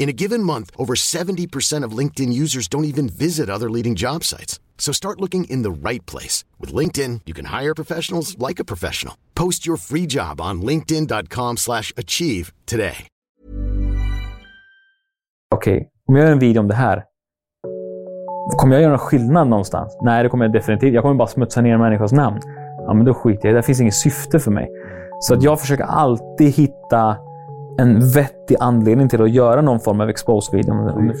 In a given month, over 70% of LinkedIn users don't even visit other leading job sites. So start looking in the right place. With LinkedIn, you can hire professionals like a professional. Post your free job on linkedin.com slash achieve today. Okej, okay, om jag gör en video om det här, kommer jag göra någon skillnad någonstans? Nej, det kommer jag definitivt. Jag kommer bara smutsa ner en människas namn. Ja, men då skiter jag i det. Det finns inget syfte för mig. Så att jag försöker alltid hitta en vettig anledning till att göra någon form av expose-video. Mm.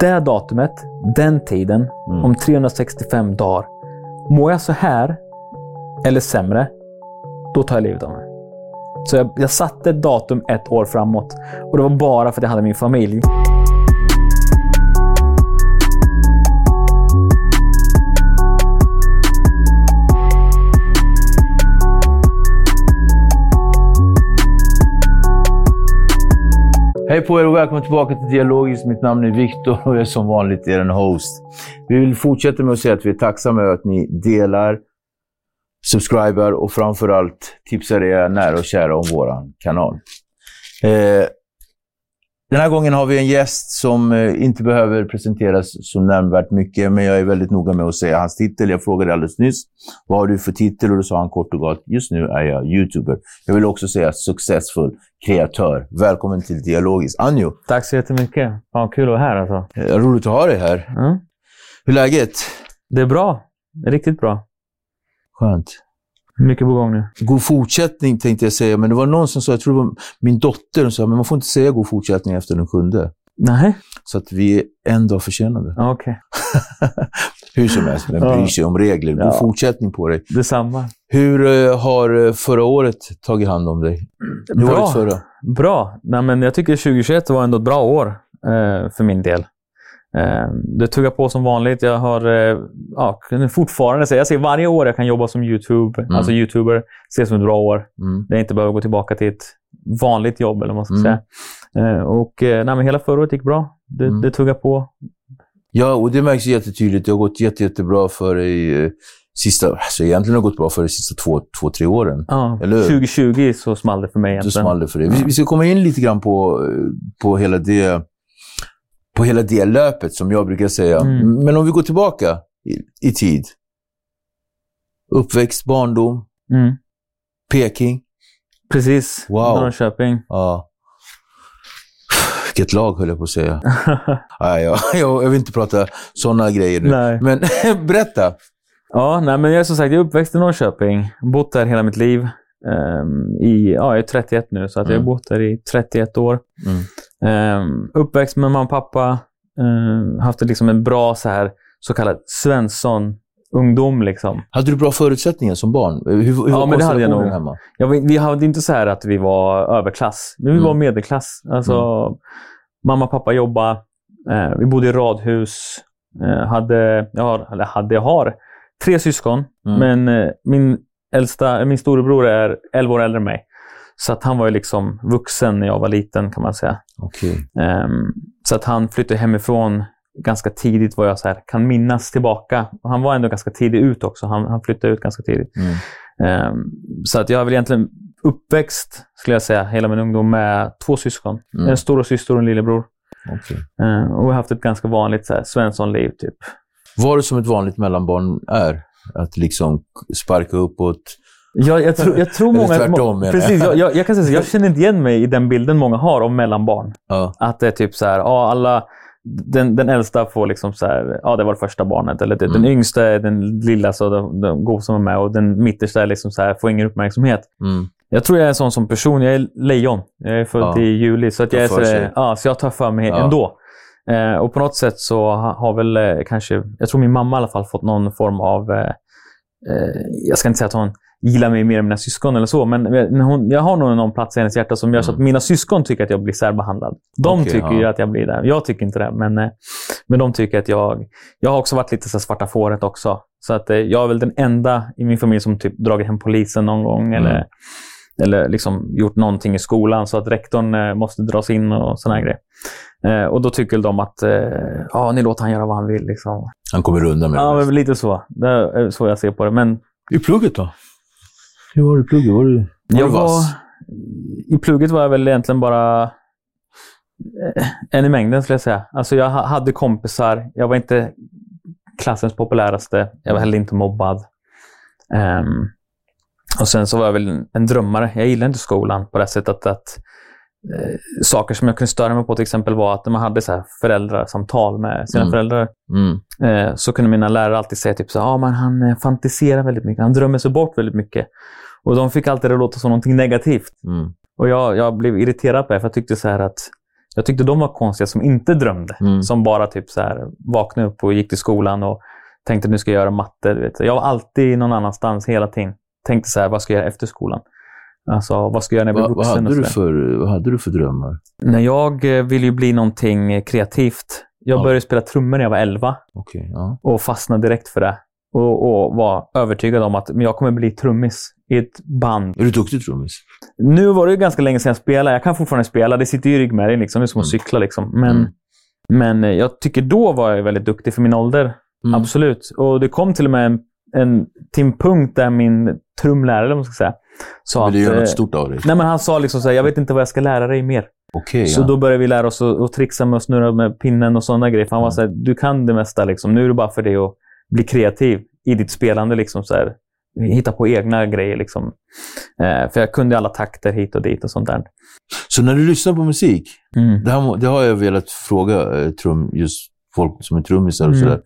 Det datumet, den tiden, mm. om 365 dagar. Mår jag så här eller sämre, då tar jag livet av mig. Så jag, jag satte ett datum ett år framåt. Och det var bara för att jag hade min familj. Hej på er och välkomna tillbaka till Dialogiskt. Mitt namn är Viktor och jag är som vanligt er host. Vi vill fortsätta med att säga att vi är tacksamma över att ni delar, subscribar och framförallt tipsar era nära och kära om vår kanal. Eh, den här gången har vi en gäst som eh, inte behöver presenteras så nämnvärt mycket, men jag är väldigt noga med att säga hans titel. Jag frågade alldeles nyss, vad har du för titel? Och då sa han kort och gott, just nu är jag YouTuber. Jag vill också säga successfull kreatör. Välkommen till Dialogiskt. Anjo! Tack så jättemycket. Fan, kul att vara här alltså. Eh, roligt att ha dig här. Mm. Hur är läget? Det är bra. Riktigt bra. Skönt. Mycket på gång nu. God fortsättning tänkte jag säga, men det var någon som sa, jag tror det var min dotter, som sa men man får inte säga god fortsättning efter den sjunde. Nej. Så att vi är en dag försenade. Okej. Okay. Hur som helst, vem bryr sig om regler? God ja. fortsättning på dig. Detsamma. Hur uh, har eh, förra året tagit hand om dig? Hur bra. Förra? Bra. Nej, men jag tycker 2021 var ändå ett bra år uh, för min del. Eh, det tuggar på som vanligt. Jag har eh, ja, fortfarande säga, jag ser varje år jag kan jobba som YouTube, mm. alltså YouTuber, ser som ett bra år. Mm. Där jag inte behöver gå tillbaka till ett vanligt jobb, eller vad man ska mm. säga. Eh, och nej, men hela förra året gick bra. Det, mm. det tuggar på. Ja, och det märks jättetydligt. Det har gått jätte, jättebra för dig sista, alltså egentligen har det gått bra för de sista två, två tre åren. Ja, Eller? 2020 så small det för mig egentligen. Så small det för dig. Vi, vi ska komma in lite grann på, på hela det på hela det löpet, som jag brukar säga. Mm. Men om vi går tillbaka i, i tid. Uppväxt, barndom, mm. Peking. Precis, wow. Norrköping. Ja. Vilket lag höll jag på att säga. ja, ja, jag, vill inte prata sådana grejer nu. Nej. Men berätta. Ja, nej, men jag är som sagt jag är uppväxt i Norrköping. Bott där hela mitt liv. Um, i, ja, jag är 31 nu, så att mm. jag har mm. bott där i 31 år. Mm. Um, uppväxt med mamma och pappa. Um, haft liksom en bra så, här, så kallad Svensson ungdom. Liksom. Hade du bra förutsättningar som barn? Hur, hur ja, men det hade jag nog. Hemma? Ja, vi, vi hade inte så här att vi var överklass, men vi mm. var medelklass. Alltså, mm. Mamma och pappa jobbade. Eh, vi bodde i radhus. Eh, hade, jag har, eller hade, jag har tre syskon, mm. men eh, min äldsta, min storebror är 11 år äldre än mig. Så att han var ju liksom vuxen när jag var liten kan man säga. Okay. Um, ehm, så att han flyttade hemifrån ganska tidigt vad jag så här, kan minnas tillbaka. Och han var ändå ganska tidigt ut också. Han, han flyttade ut ganska tidigt. Mm. Eh, så att jag har väl egentligen uppväxt, skulle jag säga, hela min ungdom med två syskon. Mm. En storasyster och en lillebror. Okej. Eh, och vi har haft ett ganska vanligt så här, Svensson-liv, typ. Var det som ett vanligt mellanbarn är? Att liksom sparka uppåt? Jag, jag, tror, jag tror många... tvärtom, jag. precis, jag, jag, jag kan säga så, jag känner inte igen mig i den bilden många har om mellanbarn. Ja. Att det är typ så här, ja, alla... Den, den äldsta får liksom så här, ja det var det första barnet. Eller det, Mm. den yngsta är den lilla, så de, de god som är med. Och den mittersta är liksom så här, får ingen uppmärksamhet. Mm. Jag tror jag är en sån som person. Jag är lejon. Jag är född Ja. i juli, så, att jag är så, ja, så jag tar för mig Ja. ändå. Eh, och på något sätt så ha- har väl eh, kanske, jag tror min mamma i alla fall fått någon form av, eh, eh, jag ska inte säga att hon gillar mig mer än mina syskon eller så, men men hon, jag har nog någon plats i hennes hjärta som gör så att mina syskon tycker att jag blir särbehandlad. De Mm. Okej, tycker ja. ju att jag blir det. Jag tycker inte det, men, eh, men de tycker att jag... Jag har också varit lite så här svarta fåret också. Så att eh, jag är väl den enda i min familj som typ dragit hem polisen någon gång Mm. eller, eller liksom gjort någonting i skolan så att rektorn eh, måste dras in och såna här grejer. Eh, och då tycker de att eh, ja, ni låter han göra vad han vill. Liksom. Han kommer undan med Ja, det. men lite så. Det är så jag ser på det. Men I plugget då? Hur var det i plugget? Var du, var jag du var, vass? I plugget var jag väl egentligen bara eh, en i mängden skulle jag säga. Alltså jag ha- hade kompisar. Jag var inte klassens populäraste. Jag var heller inte mobbad. Ehm, och sen så var jag väl en, drömmare. Jag gillade inte skolan på det sättet att, att saker som jag kunde störa mig på till exempel var att när man hade så här föräldrasamtal med sina Mm. föräldrar Mm. eh, så kunde mina lärare alltid säga typ så här, ah, men han eh, fantiserar väldigt mycket. Han drömmer sig bort väldigt mycket. Och de fick alltid det att låta som någonting negativt. Mm. Och jag, jag blev irriterad på det, för jag tyckte så här att jag tyckte de var konstiga som inte drömde. Mm. Som bara typ så här vaknade upp och gick till skolan och tänkte nu ska jag göra matte. Du vet. Jag var alltid någon annanstans hela tiden. Tänkte så här, vad ska jag göra efter skolan? Alltså, vad ska jag göra när jag blir Vad, vad, vuxen? hade du för, vad hade du för drömmar? När jag eh, ville ju bli någonting eh, kreativt. Jag Ja. började spela trummor när jag var 11 Okej, ja. och fastnade direkt för det. Och, och var övertygad om att men jag kommer bli trummis i ett band. Är du duktig trummis? Nu var det ganska länge sedan jag spelade. Jag kan fortfarande spela. Det sitter ju i ryggmärgen. Liksom. Det är som att Mm. cykla. Liksom. Men, Mm. men eh, jag tycker då var jag väldigt duktig för min ålder. Mm. Absolut. Och det kom till och med en, en, till en punkt där min trumlärare, eller vad man ska säga, sa att... göra eh, något stort av dig? Nej, men han sa liksom så här, jag vet inte vad jag ska lära dig mer. Okej, Så ja. då började vi lära oss att, att trixa med att snurra med pinnen och sådana grejer. För han var Mm. så här, du kan det mesta. Liksom. Nu är det bara för dig att bli kreativ i ditt spelande. Liksom, så här. Hitta på egna grejer. Liksom. Eh, för jag kunde alla takter hit och dit och sånt där. Så när du lyssnar på musik, Mm. det, här, det har jag velat fråga eh, trum, just folk som är trummisar och Mm. sådär.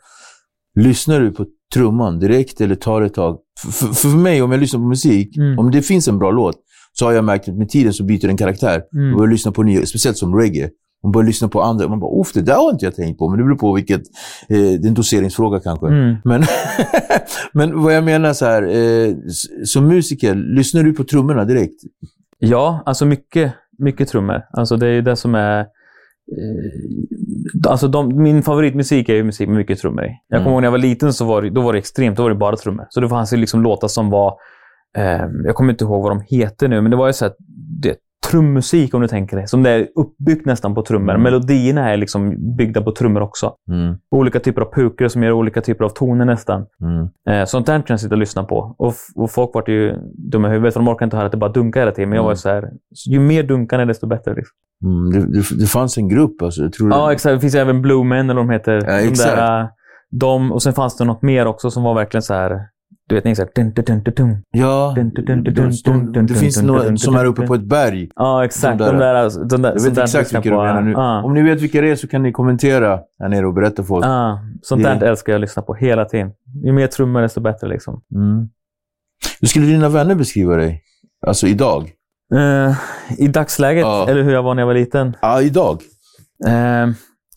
Lyssnar du på trumman direkt eller tar ett tag? För, för, för mig, om jag lyssnar på musik, Mm. om det finns en bra låt, så har jag märkt att med tiden så byter den karaktär. Mm. Jag börjar lyssna på nya, speciellt som reggae. Man börjar lyssna på andra. Man bara, uff, det där har inte jag tänkt på. Men det beror på vilket... Eh, det är en doseringsfråga kanske. Mm. Men, men vad jag menar så här, eh, som musiker, lyssnar du på trummorna direkt? Ja, alltså mycket, mycket trummor. Alltså det är ju det som är... Eh, alltså de, min favoritmusik är ju musik med mycket trummor i. Jag Mm. kommer ihåg när jag var liten så var det, då var det extremt. Då var det bara trummor. Så det fanns ju liksom låtar som var... Eh, jag kommer inte ihåg vad de heter nu, men det var ju så här, det, trummusik om du tänker dig. Som det är uppbyggt nästan på trummor. Mm. Melodierna är liksom byggda på trummor också. Mm, Olika typer av pukor som gör olika typer av toner nästan. mm. Eh, sånt där kan jag sitta och lyssna på. Och, och folk vart ju dumma i huvudet för de orkar inte höra att det bara dunkar hela tiden. Men jag var Mm. ju så här, ju mer dunkande desto bättre. Liksom. Mm, det, det, det fanns en grupp, alltså. Jag tror Ja, det, exakt. Det finns även Blue Men, eller vad de heter. Ja, de exakt. där, eh, de, och sen fanns det något mer också som var verkligen så här... Du vet, ni så här, dun, dun, dun, dun, dun. ja det finns några som är uppe på ett berg. Ja, exakt. De där- de där, Jag vet exakt vilka du menar nu. Om ni vet vilka det är så kan ni kommentera här nere och berätta för oss. Ja, sånt där älskar jag att lyssna på hela tiden. Ju mer trummor desto bättre. Liksom. Mm. Hur skulle dina vänner beskriva dig? Alltså idag? Eh, I dagsläget, eller hur jag var när jag var liten. Ja, idag. Eh,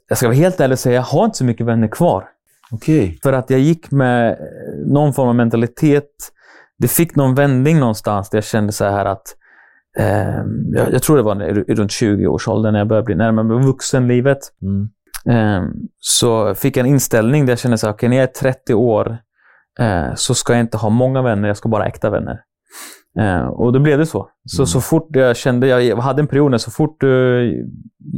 jag ska vara helt ärlig och säga, jag har inte så mycket vänner kvar. Okej. För att jag gick med eh, någon form av mentalitet. Det fick någon vändning någonstans där jag kände så här att eh, jag, jag tror det var runt 20-årsåldern när jag började bli närmare vuxenlivet. Mm. Eh, så fick jag en inställning där jag kände så här, okej när jag är 30 år eh, så ska jag inte ha många vänner, jag ska bara ha äkta vänner. Eh, och då blev det så. Så, Mm. så fort jag kände, jag hade en period när så fort du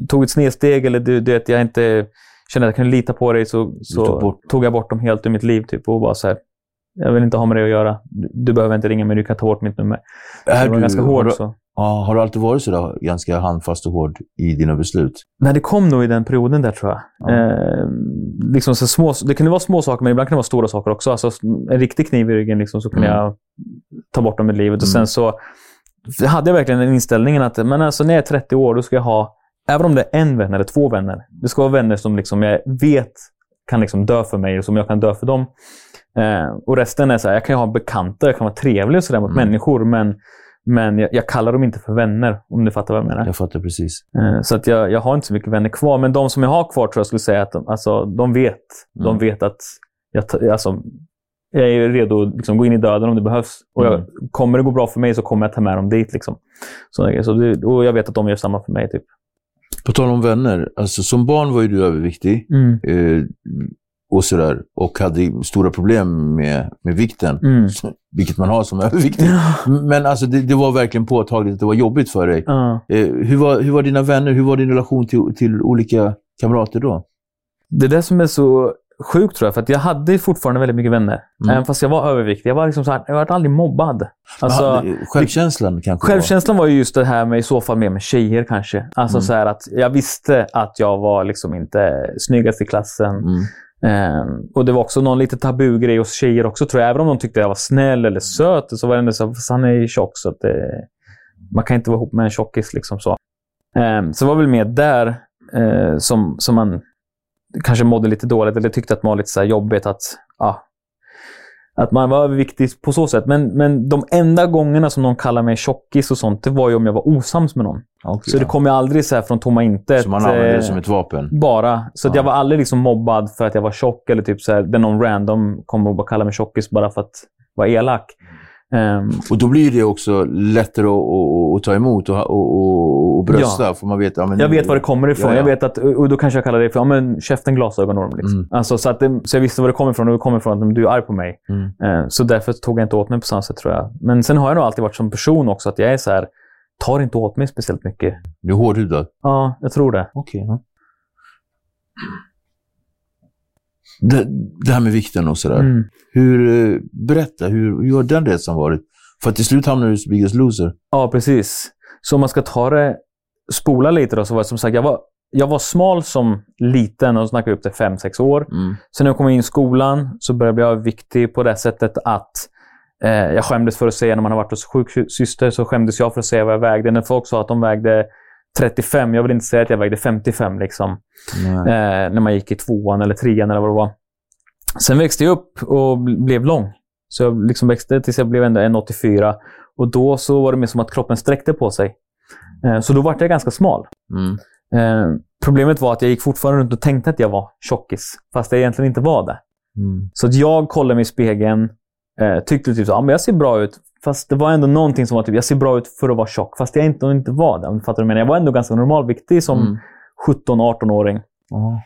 tog ett snedsteg eller du, du vet, jag inte kände att jag kunde lita på dig så, så tog tog jag bort dem helt ur mitt liv. Typ, och bara så här, jag vill inte ha med det att göra. Du behöver inte ringa mig, du kan ta bort mitt nummer. Är det var du- ganska har hård. du- Så. Ja, har du alltid varit sådär ganska handfast och hård i dina beslut? Nej, det kom nog i den perioden där tror jag. Ja. Eh, liksom så små, det kunde vara små saker, men ibland kan det vara stora saker också. Alltså, en riktig kniv i ryggen liksom, så kunde Mm. jag ta bort dem ur livet. Och Mm. sen så hade jag verkligen den inställningen att men alltså, när jag är 30 år, då ska jag ha, även om det är en vän eller två vänner, det ska vara vänner som liksom jag vet kan liksom dö för mig och som jag kan dö för dem. Eh, och resten är så här, jag kan ju ha bekanta, jag kan vara trevlig och sådär mot Mm. människor, men, men jag, jag kallar dem inte för vänner, om du fattar vad jag menar. Jag fattar precis. Eh, Så att jag, jag har inte så mycket vänner kvar. Men de som jag har kvar tror jag skulle säga att de, alltså, de vet. De Mm. vet att jag, alltså, jag är redo att liksom, gå in i döden om det behövs. Och jag, Mm. kommer det gå bra för mig så kommer jag ta med dem dit. Liksom. Så, så det, och jag vet att de gör samma för mig. Typ. På tal om vänner, alltså som barn var ju du överviktig. Eh, och sådär. Och hade stora problem med, med vikten. Mm. Vilket man har som överviktig. Men alltså det, det var verkligen påtagligt att det var jobbigt för dig. Ja. Eh, hur, var, hur var dina vänner? Hur var din relation till, till olika kamrater då? Det är det som är så sjukt tror jag. För att jag hade fortfarande väldigt mycket vänner. Mm. Även fast jag var överviktig. Jag var, liksom så här, jag var aldrig mobbad. Alltså, självkänslan kanske Självkänslan var ju just det här med i så fall mer med tjejer kanske. Alltså Mm. så här att jag visste att jag var liksom inte snyggast i klassen. Mm. Ehm, och det var också någon lite tabugrej hos tjejer också tror jag. Även om de tyckte jag var snäll eller söt så var det ändå så fast han är ju tjock så att det, man kan inte vara ihop med en tjockis liksom så. Ehm, så det var väl mer där eh, som, som man kanske mådde lite dåligt eller tyckte att det var lite så här jobbigt att, ja, att man var överviktig på så sätt. Men, men de enda gångerna som någon kallade mig tjockis och sånt, det var ju om jag var osams med någon. Okej, Så det kom ju aldrig så här från tomma intet. Så man använde eh, det som ett vapen? bara. Så att Ja. jag var aldrig liksom mobbad för att jag var tjock eller typ så här, där någon random kom och bara kallade mig tjockis bara för att vara elak. Ehm, Och då blir det också lättare att, att, att ta emot och, och, och, brösta. För man vet, ja, men, jag vet var det kommer ifrån. Ja, ja. Jag vet att, och då kanske jag kallar det för ja, men, käften glasögonorm. Liksom. Mm. Alltså, så, att det, så jag visste var det kommer ifrån och det kommer ifrån att du är arg på mig. Mm. Eh, så därför tog jag inte åt mig på samma sätt tror jag. Men sen har jag nog alltid varit som person också att jag är så här, tar inte åt mig speciellt mycket. Du är hårdhudad? Ja, jag tror det. Okej. ja. Det, det här med vikten och sådär. Mm. Hur, eh, berätta, hur, hur har den resan varit? För till slut hamnar du hos Biggest Loser. Ja, precis. Så om man ska ta det, spola lite då, så var det som sagt, jag var, jag var smal som liten och snackade upp till 5-6 år. Mm. Sen när jag kom in i skolan så började jag bli överviktig på det sättet att eh, jag skämdes för att säga när man har varit hos sjuksyster så skämdes jag för att säga vad jag vägde. När folk sa att de vägde 35, jag vill inte säga att jag vägde 55 liksom. Eh, när man gick i tvåan eller trean eller vad det var. Sen växte jag upp och bl- blev lång. Så jag liksom växte tills jag blev ändå 1,84. Och då så var det mer som att kroppen sträckte på sig. Eh, så då var jag ganska smal. Mm. Eh, problemet var att jag gick fortfarande runt och tänkte att jag var tjockis. Fast jag egentligen inte var det. Mm. Så att jag kollade mig i spegeln. Eh, tyckte typ så, men jag ser bra ut. Fast det var ändå någonting som var typ, jag ser bra ut för att vara tjock. Fast jag inte, inte var det. Om du fattar vad jag menar. Jag var ändå ganska normalviktig som Mm. 17-18-åring. Ja.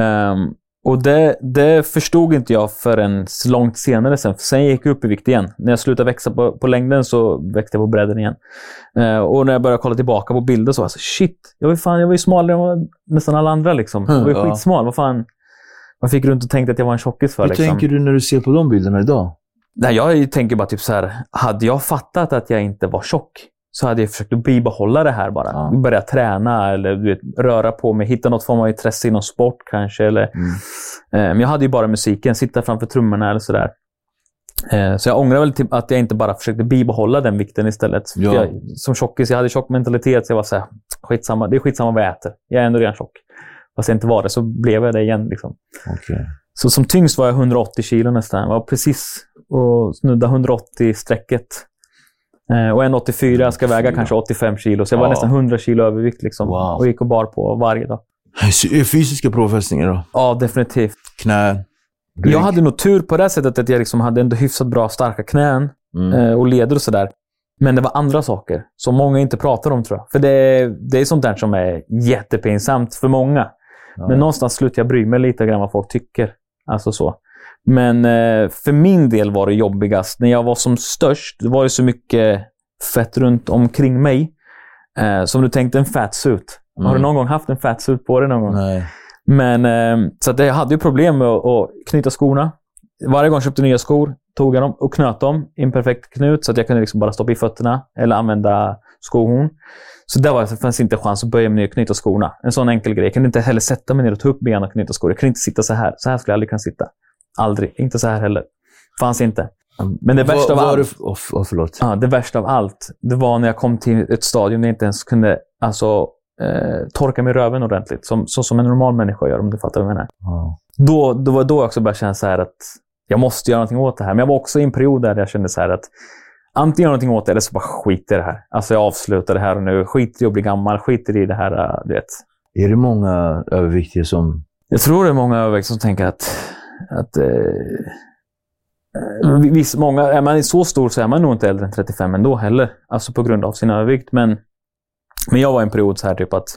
Ehm, och det, det förstod inte jag förrän långt senare. Sen, sen gick jag upp i vikt igen. När jag slutade växa på, på längden så växte jag på bredden igen. Eh, och när jag började kolla tillbaka på bilder så var jag så shit, jag var, fan, jag var ju smalare än nästan alla andra. Liksom. Jag var ju Ja. skitsmal. Vad fan? Man fick runt och tänkte att jag var en tjockis för. Hur Liksom. tänker du när du ser på de bilderna idag? Nej, jag tänker bara typ så här. Hade jag fattat att jag inte var tjock så hade jag försökt att bibehålla det här bara. Ja. Börja träna eller du vet, röra på mig. Hitta något form av intresse inom sport kanske. Eller, Mm. eh, men jag hade ju bara musiken. Sitta framför trummorna eller sådär. Eh, så jag ångrar väl typ att jag inte bara försökte bibehålla den vikten istället. Ja. Jag, som tjockis, jag hade tjock mentalitet. Så jag var så här, skitsamma. Det är skitsamma vad jag äter. Jag är ändå redan tjock. Fast jag inte var det så blev jag det igen. Liksom. Okej. Så som tyngst var jag 180 kilo nästan. Jag var precis och snudda 180-strecket. Eh, och 1,84 ska väga kanske 85 kilo. Så jag var Ja. nästan 100 kilo övervikt. Liksom. Wow. Och gick och bar på varje dag. Fysiska påfrestningar då? Ja, definitivt. Knä? rygg? Jag hade nog tur på det sättet att jag liksom hade ändå hyfsat bra starka knän Mm. eh, och leder och sådär. Men det var andra saker som många inte pratar om tror jag. För det, det är sånt där som är jättepinsamt för många. Ja. Men någonstans slutar jag bry mig lite grann vad folk tycker. Alltså så. Men eh, för min del var det jobbigast. När jag var som störst, det var det så mycket fett runt omkring mig. Eh, som du tänkte en fatsuit. Har Mm. du någon gång haft en fatsuit på dig någon gång? Nej. Men, eh, så att jag hade ju problem med att, att knyta skorna. Varje gång jag köpte nya skor tog jag dem och knöt dem i en perfekt knut så att jag kunde liksom bara stoppa i fötterna eller använda skohorn. Så där var, det fanns inte chans att böja mig ner och knyta skorna. En sån enkel grej. Jag kunde inte heller sätta mig ner och ta upp benen och knyta skor. Jag kunde inte sitta så här. Så här skulle jag aldrig kunna sitta. Aldrig. Inte så här heller. Fanns inte. Men det värsta Var- av allt... du- åh, förlåt. Ja, det värsta av allt, det var när jag kom till ett stadium där jag inte ens kunde alltså, eh, torka mig i röven ordentligt. Som, så som en normal människa gör, om du fattar vad jag menar. Ja. Då, då var då jag också började känna så här att jag måste göra någonting åt det här. Men jag var också i en period där jag kände så här att antingen göra någonting åt det eller så bara skit i det här. Alltså jag avslutar det här och nu. Skit i att bli gammal. Skiter i det här. eh, Du vet. Är det många överviktiga som... Jag tror det är många överväxta som tänker att, att eh, eh, viss, många, är man så stor så är man nog inte äldre än 35 ändå heller. Alltså på grund av sin övervikt. Men, men jag var i en period så här typ att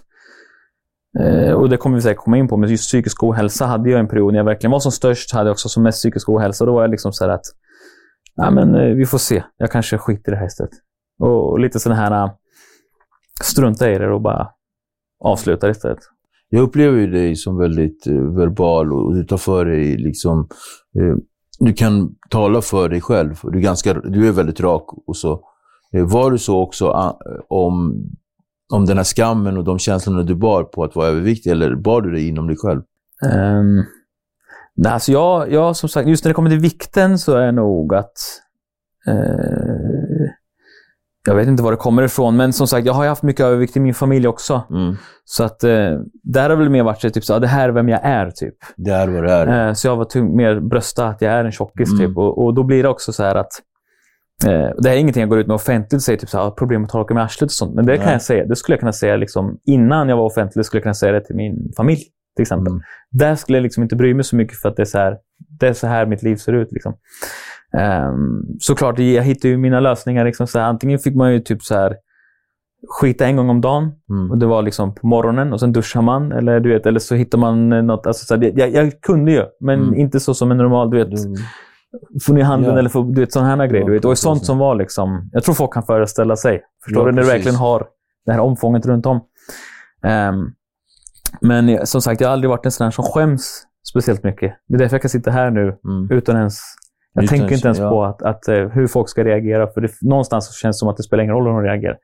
eh, och det kommer vi säkert komma in på, men just psykisk ohälsa hade jag en period när jag verkligen var som störst. Hade jag också som mest psykisk ohälsa. Då var jag liksom så här att Nej, men eh, vi får se. Jag kanske skiter i det här istället. Och, och lite sån här eh, strunta i det och bara avsluta istället. Jag upplever ju dig som väldigt eh, verbal och du tar för dig liksom... Eh, du kan tala för dig själv. Du är, ganska, du är väldigt rak och så. Eh, var du så också ah, om, om den här skammen och de känslorna du bar på att vara överviktig, eller bar du det inom dig själv? Um, nej, alltså jag, jag, som sagt, just när det kommer till vikten så är nog att... eh, jag vet inte var det kommer ifrån, men som sagt, jag har ju haft mycket övervikt i min familj också. Mm. Så att eh, där har väl mer varit så, typ så, ja, det här är vem jag är, typ. Det är vad det är. Eh, så jag var tvungen mer brösta att jag är en tjockis, Mm. typ. Och, och då blir det också så här att... Eh, det här är ingenting jag går ut med offentligt och säger typ så här, "Ah, problem att torka med arslet och sånt. Men det kan Nej. jag säga. Det skulle jag kunna säga liksom, innan jag var offentlig. skulle jag kunna säga det till min familj, till exempel. Mm. Där skulle jag liksom inte bry mig så mycket för att det är så här, det är så här mitt liv ser ut. Liksom. Um, såklart, jag hittar ju mina lösningar. Liksom, så här, antingen fick man ju typ så här, skita en gång om dagen. Mm. Och det var liksom på morgonen och sen duschar man. Eller, du vet, eller så hittar man eh, något. Alltså, så här, jag, jag kunde ju, men Mm. inte så som en normal, du vet, Du, få ner handen Ja. eller få, du vet, sådana här grejer. Ja, du vet. Och precis. sånt som var liksom, jag tror folk kan föreställa sig. Förstår Ja, du? När du verkligen har det här omfånget runt om. Ehm, men eh, som sagt, jag har aldrig varit en sån här som skäms speciellt mycket. Det är därför jag kan sitta här nu mm. utan ens... Jag tänker inte ens ja. på att, att, eh, hur folk ska reagera. För det, någonstans så känns det som att det spelar ingen roll hur de reagerar.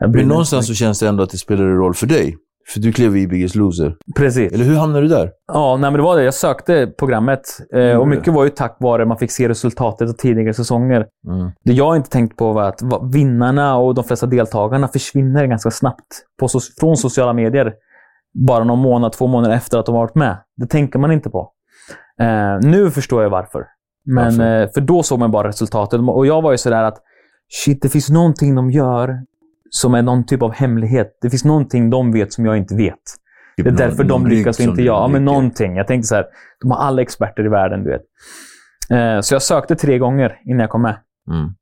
Men någonstans så känns det ändå att det spelar roll för dig. För du klev i Biggest Loser. Precis. Eller hur hamnade du där? Ja, nej, men det var det. Jag sökte programmet. Eh, och Gjorde mycket var ju tack vare man fick se resultatet av tidigare säsonger. Mm. Det jag inte tänkt på var att vinnarna och de flesta deltagarna försvinner ganska snabbt på från sociala medier. Bara någon månad, två månader efter att de varit med. Det tänker man inte på. Eh, nu förstår jag varför. Men, Varför? eh, för då såg man bara resultatet. Och jag var ju sådär att shit, det finns någonting de gör som är någon typ av hemlighet. Det finns någonting de vet som jag inte vet. Typ Det är någon- därför de lyckas och inte jag. Ja, men någonting. Jag tänkte så här, de har alla experter i världen, du vet. Eh, så jag sökte tre gånger innan jag kom med. Mm.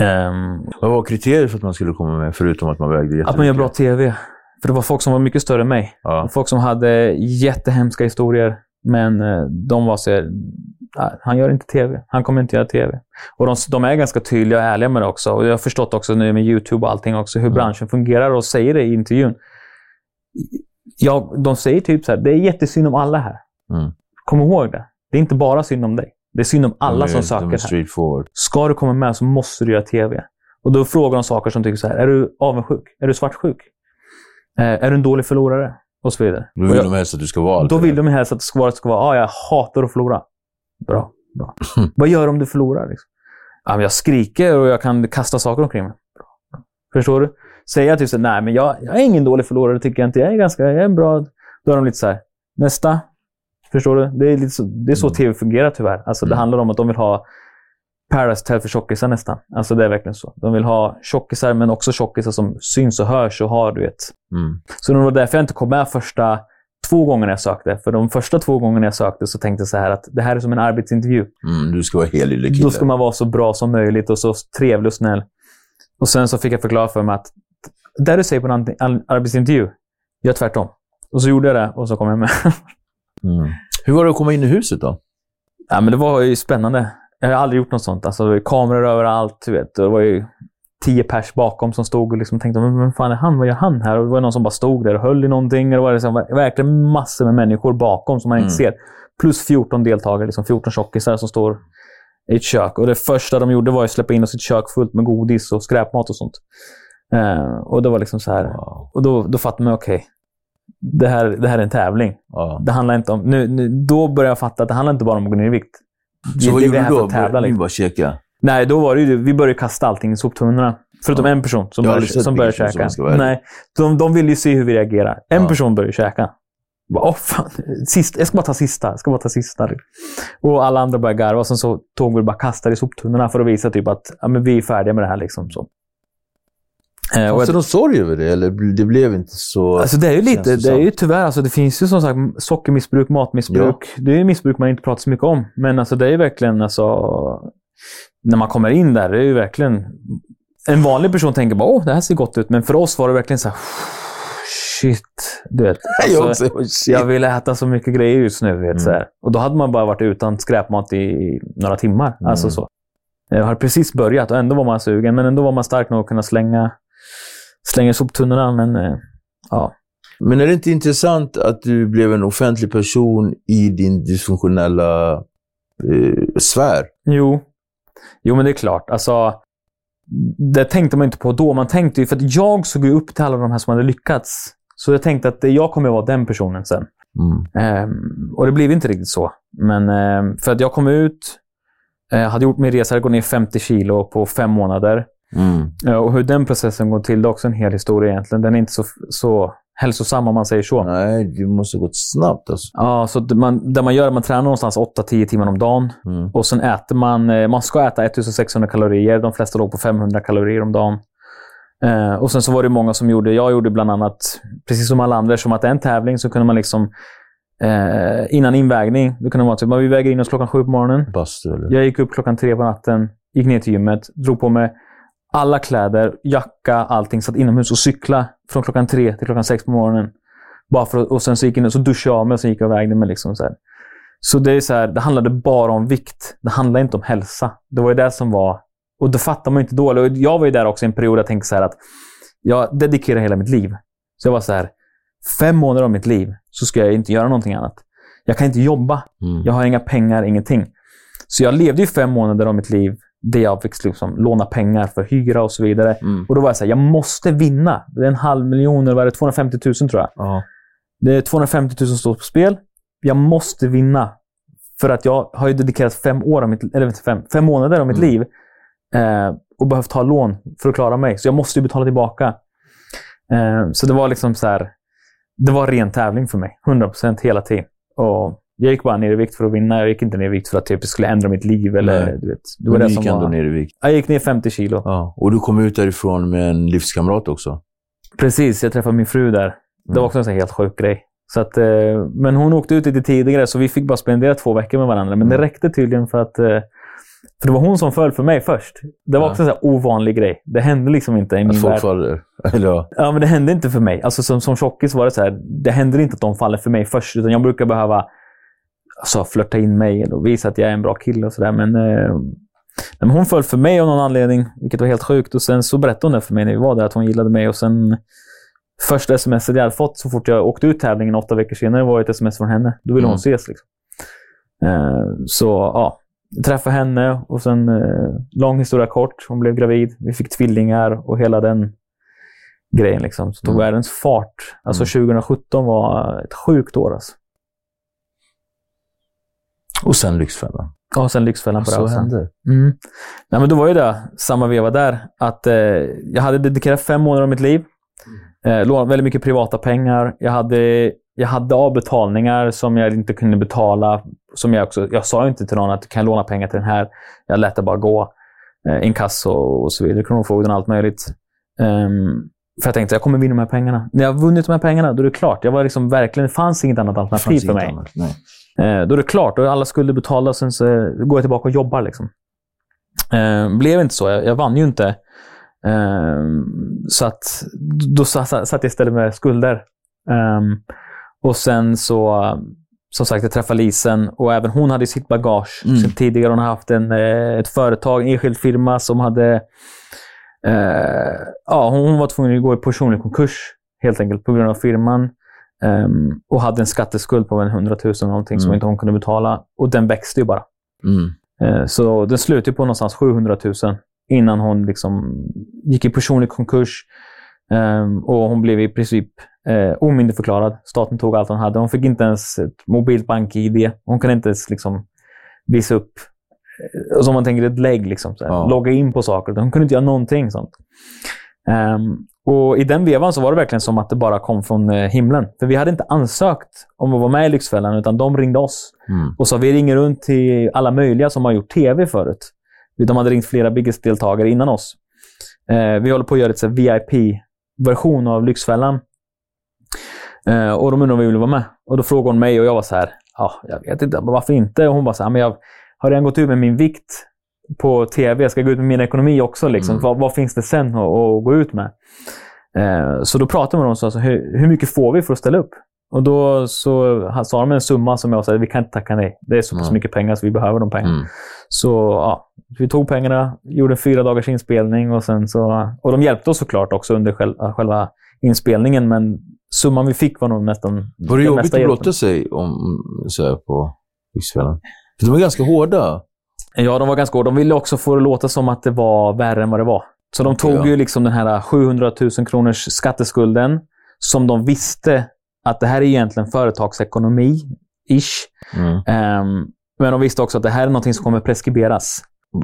Ehm, Vad var kriteriet för att man skulle komma med, förutom att man vägde jättemycket? att man gör bra TV. För det var folk som var mycket större än mig. Ja. Folk som hade jättehemska historier. Men eh, de var så här, "Nej, han gör inte TV. Han kommer inte göra TV. Och de, de är ganska tydliga och ärliga med det också. Och jag har förstått också nu med YouTube och allting också hur Mm. branschen fungerar och säger det i intervjun. Ja, de säger typ så här, det är jättesynd om alla här. Mm. Kom ihåg det. Det är inte bara synd om dig. Det är synd om alla är- som söker De är här. Ska du komma med så måste du göra TV. Och då frågar de saker som tycker så här. Är du avundsjuk? Är du svartsjuk? Eh, är du en dålig förlorare? Och så vidare. Då vill jag, de helst att du ska vara allt då vill de helst att svaret ska vara ah, jag hatar att förlora. Bra. bra. Vad gör du om du förlorar? Liksom? Ja, jag skriker och jag kan kasta saker omkring mig. Bra. bra. Förstår du? Säger jag typ så nej men jag, jag är ingen dålig förlorare tycker jag inte. Jag är ganska, jag är bra... Då är de lite så här, nästa. Förstår du? Det är, lite så, det är så Mm. tv fungerar tyvärr. Alltså, Det Mm. handlar om att de vill ha Paradise Hotel för tjockisar nästan. Alltså det är verkligen så. De vill ha tjockisar, men också tjockisar som syns och hörs och har, du vet. Mm. Så det var därför jag inte kom med första två gångerna jag sökte. För de första två gångerna jag sökte så tänkte jag så här att det här är som en arbetsintervju. Mm, du ska vara hel lille kille. Då ska man vara så bra som möjligt och så trevlig och snäll. Och sen så fick jag förklara för mig att där du säger på en arbetsintervju, gör tvärtom. Och så gjorde jag det och så kom jag med. Mm. Hur var det att komma in i huset då? ja, men det var ju spännande. Jag har aldrig gjort något sånt. Alltså, det kameror överallt. Du vet. Det var ju tio pers bakom som stod och liksom tänkte, men vem fan är han? Vad gör han här? Och det var någon som bara stod där och höll i någonting. Och det var liksom verkligen massor med människor bakom som man inte Mm. ser. Plus 14 deltagare, liksom 14 tjockisar som står i ett kök. Och det första de gjorde var att släppa in oss i ett kök fullt med godis och skräpmat och sånt. Eh, och det var liksom så här. Wow. Och då, då fattade man, okej. det, här, det här är en tävling. Ja. Det handlar inte om... Nu, nu, då började jag fatta att det handlar inte bara om att gå ner i vikt. Så vad Det- är gjorde du då? Tävla, Ni liksom. bara käka? Nej, då var det ju, vi började kasta allting i soptunnorna. Förutom Ja. en person som började, som började käka. ärlig. Nej, de, de ville ju se hur vi reagerar. En Ja. person började käka. Bara, Åh, fan. Sist, jag ska bara ta sista. Jag ska bara ta sista. Och alla andra började garva. Och sen så tog vi bara kastade i soptunnorna för att visa typ att ja, men vi är färdiga med det här. Liksom, så. Eh, Fanns det jag, någon sorg över det? Eller det blev inte så... alltså det är ju lite, det är ju tyvärr, alltså det finns ju som sagt sockermissbruk, matmissbruk. Det är ju missbruk man inte pratar så mycket om. Men alltså det är ju verkligen, alltså, när man kommer in där, det är ju verkligen... En vanlig person tänker bara åh, det här ser gott ut. Men för oss var det verkligen så här, shit. Du vet, Jag alltså, också. Shit. jag vill äta så mycket grejer just nu. Vet, Mm. så här. Och då hade man bara varit utan skräpmat i några timmar. Mm. Alltså så. Jag har precis börjat och ändå var man sugen. Men ändå var man stark nog att kunna slänga, slänga soptunnorna. Men eh, ja. Men är det inte intressant att du blev en offentlig person i din dysfunktionella eh, sfär? Jo. Jo, men det är klart. Alltså, det tänkte man inte på då. Man tänkte ju, för att jag såg ju upp till alla de här som hade lyckats. Så jag tänkte att jag kommer att vara den personen sen. Mm. Ehm, och det blev inte riktigt så. Men ehm, för att jag kom ut, eh, hade gjort min resa, gått ner 50 kilo på fem månader. Mm. Eh, och hur den processen går till, det är också en hel historia egentligen. Den är inte så, så hälsosam om man säger så. Nej, det måste gått snabbt alltså. Ja, så det man, det man gör är att man tränar någonstans 8-10 timmar om dagen. Mm. Och sen äter man, eh, man ska äta 1600 kalorier. De flesta låg på 500 kalorier om dagen. Eh, och sen så var det många som gjorde, jag gjorde bland annat, precis som alla andra, som att det är en tävling så kunde man liksom eh, innan invägning, då kunde man typ, vi väger in oss klockan sju på morgonen. Bastu eller? Jag gick upp klockan tre på natten, gick ner till gymmet, drog på mig alla kläder, jacka, allting, satt inomhus och cykla från klockan tre till klockan sex på morgonen. Bara för att, och sen så gick in och så duschade jag av mig och sen gick jag och vägde mig. Liksom så här. så det är så här, det handlade bara om vikt. Det handlade inte om hälsa. Det var ju det som var... Och det fattar man inte då. Jag var ju där också i en period där jag tänkte så här att jag dedikerar hela mitt liv. Så jag var så här, fem månader av mitt liv så ska jag inte göra någonting annat. Jag kan inte jobba. Mm. Jag har inga pengar, ingenting. Så jag levde ju fem månader av mitt liv där jag fick liksom låna pengar för hyra och så vidare. Mm. Och då var jag så här, jag måste vinna. Det är en halv miljon, eller vad är det? 250 000 tror jag. Ja. Det är 250 000 som står på spel. Jag måste vinna. För att jag har ju dedikerat fem, år av mitt, eller fem, fem månader av mitt Mm. liv eh, och behövt ta lån för att klara mig. Så jag måste ju betala tillbaka. Eh, så det var liksom så här, det var ren tävling för mig. 100% hela tiden. Och jag gick bara ner i vikt för att vinna. Jag gick inte ner i vikt för att typ, jag skulle ändra mitt liv. Eller, Nej. du vet, det var det du som gick ändå var... ner i vikt. Jag gick ner 50 kilo. Ja. Och du kom ut därifrån med en livskamrat också. Precis, jag träffade min fru där. Det Mm. var också en sån helt sjuk grej. Så att, eh, men hon åkte ut lite tidigare, så vi fick bara spendera två veckor med varandra. Men det Mm. räckte tydligen för att... Eh, för det var hon som föll för mig först. Det var Ja. också en sån ovanlig grej. Det hände liksom inte i min Att folk värld. faller. Eller ja. Ja, men det hände inte för mig. Alltså som, som tjockis var det så här, det händer inte att de faller för mig först. Utan jag brukar behöva alltså, flörta in mig och visa att jag är en bra kille och sådär. Men, eh, men hon föll för mig av någon anledning, vilket var helt sjukt. Och sen så berättade hon det för mig när vi var där, att hon gillade mig. Och sen första sms jag hade fått så fort jag åkte ut tävlingen åtta veckor senare var ett sms från henne. Då ville Mm. hon ses. Liksom. Eh, så ja, jag träffade henne och sen, eh, lång historia kort, hon blev gravid. Vi fick tvillingar och hela den grejen. Liksom. Så tog Mm. världens fart. Alltså Mm. 2017 var ett sjukt år. Alltså. Och sen Lyxfällan. Och sen Lyxfällan på Så rälsen. hände. Mm. Nej, men då var ju det samma veva där. Att eh, jag hade dedikerat fem månader av mitt liv. Eh, lånat väldigt mycket privata pengar. Jag hade, jag hade avbetalningar som jag inte kunde betala. Som jag, också, jag sa inte till någon att kan jag låna pengar till den här. Jag lät det bara gå. Eh, inkasso och så vidare. Kronofogden och allt möjligt. Ehm, för jag tänkte jag kommer vinna de här pengarna. När jag har vunnit de här pengarna, då är det klart. Jag var liksom verkligen, det fanns inget annat alternativ för mig. annat. Eh, då är det klart. Och alla skulder betalda. Sen så går jag tillbaka och jobbar. Liksom. Eh, blev inte så. Jag, jag vann ju inte. Eh, så att då satt, satt jag istället med skulder. Eh, och sen så, som sagt, jag träffade Lisen och även hon hade sitt bagage Mm. sen tidigare. Hon har haft en, eh, ett företag, en enskild firma som hade Eh, ja, hon, hon var tvungen att gå i personlig konkurs helt enkelt på grund av firman. Ehm, och hade en skatteskuld på en 100 000 någonting som Mm. inte hon kunde betala. Och den växte ju bara. Mm. Eh, Så den slutade på någonstans 700 000 innan hon liksom gick i personlig konkurs. Ehm, och hon blev i princip eh, omyndigförklarad. Staten tog allt hon hade. Hon fick inte ens ett mobilt bank-id. Hon kunde inte ens liksom visa upp, eh, som man tänker ett lägg, liksom, Ja. logga in på saker. Hon kunde inte göra någonting sånt. Ehm, och I den vevan så var det verkligen som att det bara kom från eh, himlen. För vi hade inte ansökt om att vara med i Lyxfällan, utan de ringde oss. Mm. Och så vi ringer runt till alla möjliga som har gjort tv förut. De hade ringt flera Biggest-deltagare innan oss. Eh, vi håller på att göra ett här VIP-version av Lyxfällan. Eh, och de undrade om vi ville vara med. Och då frågade hon mig och jag var så här, ja, jag vet inte, varför inte? Och hon bara så här, men jag har redan gått ut med min vikt på tv. Jag ska gå ut med min ekonomi också. Liksom. Mm. Vad, vad finns det sen att, att gå ut med? Eh, så då pratade vi med dem och sa, hur, hur mycket får vi för att ställa upp? Och då så sa de en summa som jag sa, vi kan inte tacka nej. Det är så pass Mm. mycket pengar så vi behöver de pengarna. Mm. Så ja, vi tog pengarna, gjorde en fyra dagars inspelning och sen så... Och de hjälpte oss såklart också under själva, själva inspelningen, men summan vi fick var nog nästan Var det jobbigt att blotta sig om, så här, på Lyxfällan? För de är ganska hårda. Ja, de var ganska hårda. De ville också få det låta som att det var värre än vad det var. Så de tog Ja. ju liksom den här 700 000 kronors skatteskulden som de visste att det här är egentligen företagsekonomi-ish. Mm. Ehm, men de visste också att det här är någonting som kommer preskriberas.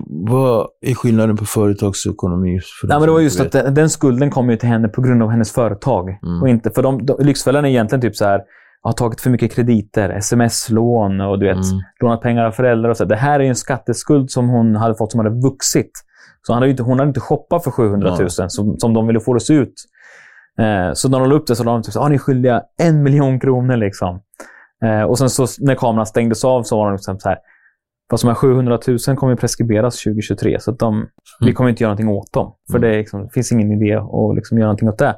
Vad är skillnaden på företagsekonomi? För Nej, men det var just att den, den skulden kom ju till henne på grund av hennes företag. Mm. Och inte, för de, de, Lyxfällan är egentligen typ så här, har tagit för mycket krediter, sms-lån och du vet, Mm. lånat pengar av föräldrar. Och så. Det här är en skatteskuld som hon hade fått som hade vuxit. Så han hade inte, hon hade inte shoppat för 700 000 Ja. som, som de ville få det att se ut. Eh, så när de la upp det så la de typ så ah, ni är skyldiga en miljon kronor. Liksom. Eh, och sen så när kameran stängdes av så var de liksom så här, fast de här 700 000 kommer preskriberas 2023. Så att de, vi kommer inte göra någonting åt dem. För Mm. det, liksom, det finns ingen idé att liksom göra någonting åt det.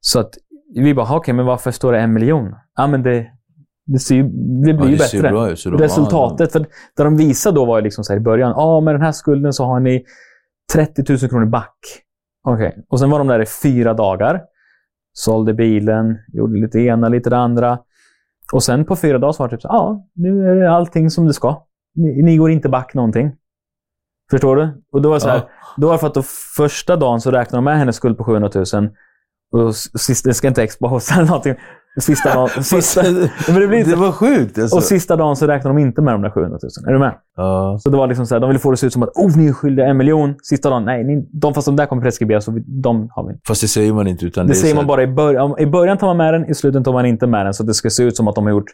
Så att vi bara, "Ha, okej, men varför står det en miljon? Ja, men det, det, ser det blir Ja, ju det bättre. bra Resultatet. För det de visade då var ju liksom så i början, ja, med den här skulden så har ni 30 000 kronor back. Okej. Och sen var de där i fyra dagar. Sålde bilen, gjorde lite ena, lite det andra. Och sen på fyra dagar så var det typ så ja, nu är det allting som det ska. Ni, ni går inte back någonting. Förstår du? Och då var det så här, Ja. då var det för att då första dagen så räknade de med hennes skuld på 700 000. Och s- sista, det ska inte exposa eller någonting. Sista dagen, sista, men det blir inte det var sjukt alltså. och sista dagen så räknade de inte med de där 700 000. Är du med? ja. Så det var liksom så här, de ville få det att se ut som att oh, ni är skyldiga en miljon. Sista dagen, nej, ni, de, fast de där kommer preskriberas, så vi, de har vi inte. Fast det säger man inte. Utan Det är säger man bara i början. I början tar man med den, i slutet tar man inte med den. Så det ska se ut som att de har gjort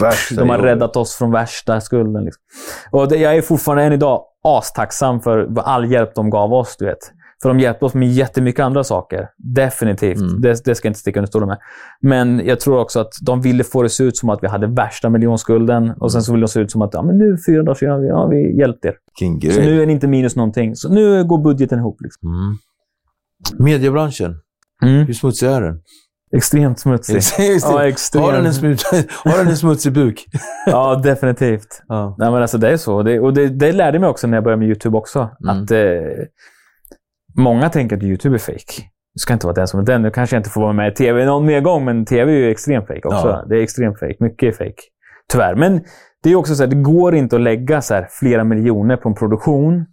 Värsta de har jobbet. räddat oss från värsta skulden. Liksom. Och det, jag är fortfarande än idag astacksam för all hjälp de gav oss. Du vet. För de hjälpte oss med jättemycket andra saker. Definitivt. Mm. Det, det ska jag inte sticka under stolen med. Men jag tror också att de ville få det se ut som att vi hade värsta miljonskulden. Och sen så ville de se ut som att ja, men nu fyra dagar sedan, ja, vi hjälpte er. Så nu är ni inte minus någonting. Så nu går budgeten ihop. Liksom. Mm. Mediebranschen. Mm. Hur smutsig är den? Extremt smutsig. Ja, extremt. Har den en, smuts... har den en smutsig buk? Ja, definitivt. Ja. Nej, men alltså det är så. Det, och det, det lärde mig också när jag började med YouTube också. Mm. Att eh, Många tänker att YouTube är fake. Det ska inte vara den som är den. Nu kanske jag inte får vara med i TV någon mer gång, men TV är ju extremt fake också. Ja. Det är extremt fake. Mycket är fake. Tyvärr. Men det är också så här, det går inte att lägga så här flera miljoner på en produktion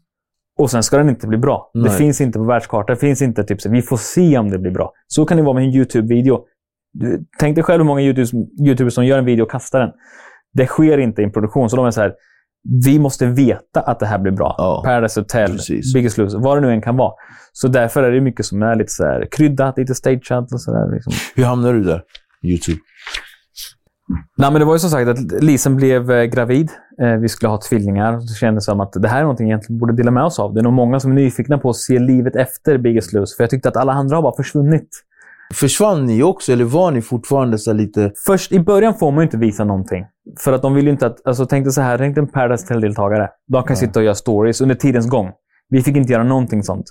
och sen ska den inte bli bra. Det Nej. finns inte på världskartan. Det finns inte typ så vi får se om det blir bra. Så kan det vara med en YouTube-video. Du, tänk dig själv hur många YouTubers, YouTubers som gör en video och kastar den. Det sker inte i en produktion. Så de är så här, vi måste veta att det här blir bra. Ja, Paradise Hotel, precis. Biggest Loser, vad det nu än kan vara. Så därför är det mycket som är lite så här kryddat, lite stageat och sådär. Liksom. Hur hamnade du där? YouTube. Nej, men det var ju som sagt att Lisen blev eh, gravid. Eh, vi skulle ha tvillingar. Så kändes det som att det här är någonting vi egentligen borde dela med oss av. Det är nog många som är nyfikna på att se livet efter Biggest Loser. För jag tyckte att alla andra har bara försvunnit. Försvann ni också, eller var ni fortfarande så lite... Först i början får man ju inte visa någonting. För att de vill ju inte att... Alltså tänk dig så här, tänk dig en Paradise Hotel-deltagare. De kan Ja. sitta och göra stories under tidens gång. Vi fick inte göra någonting sånt.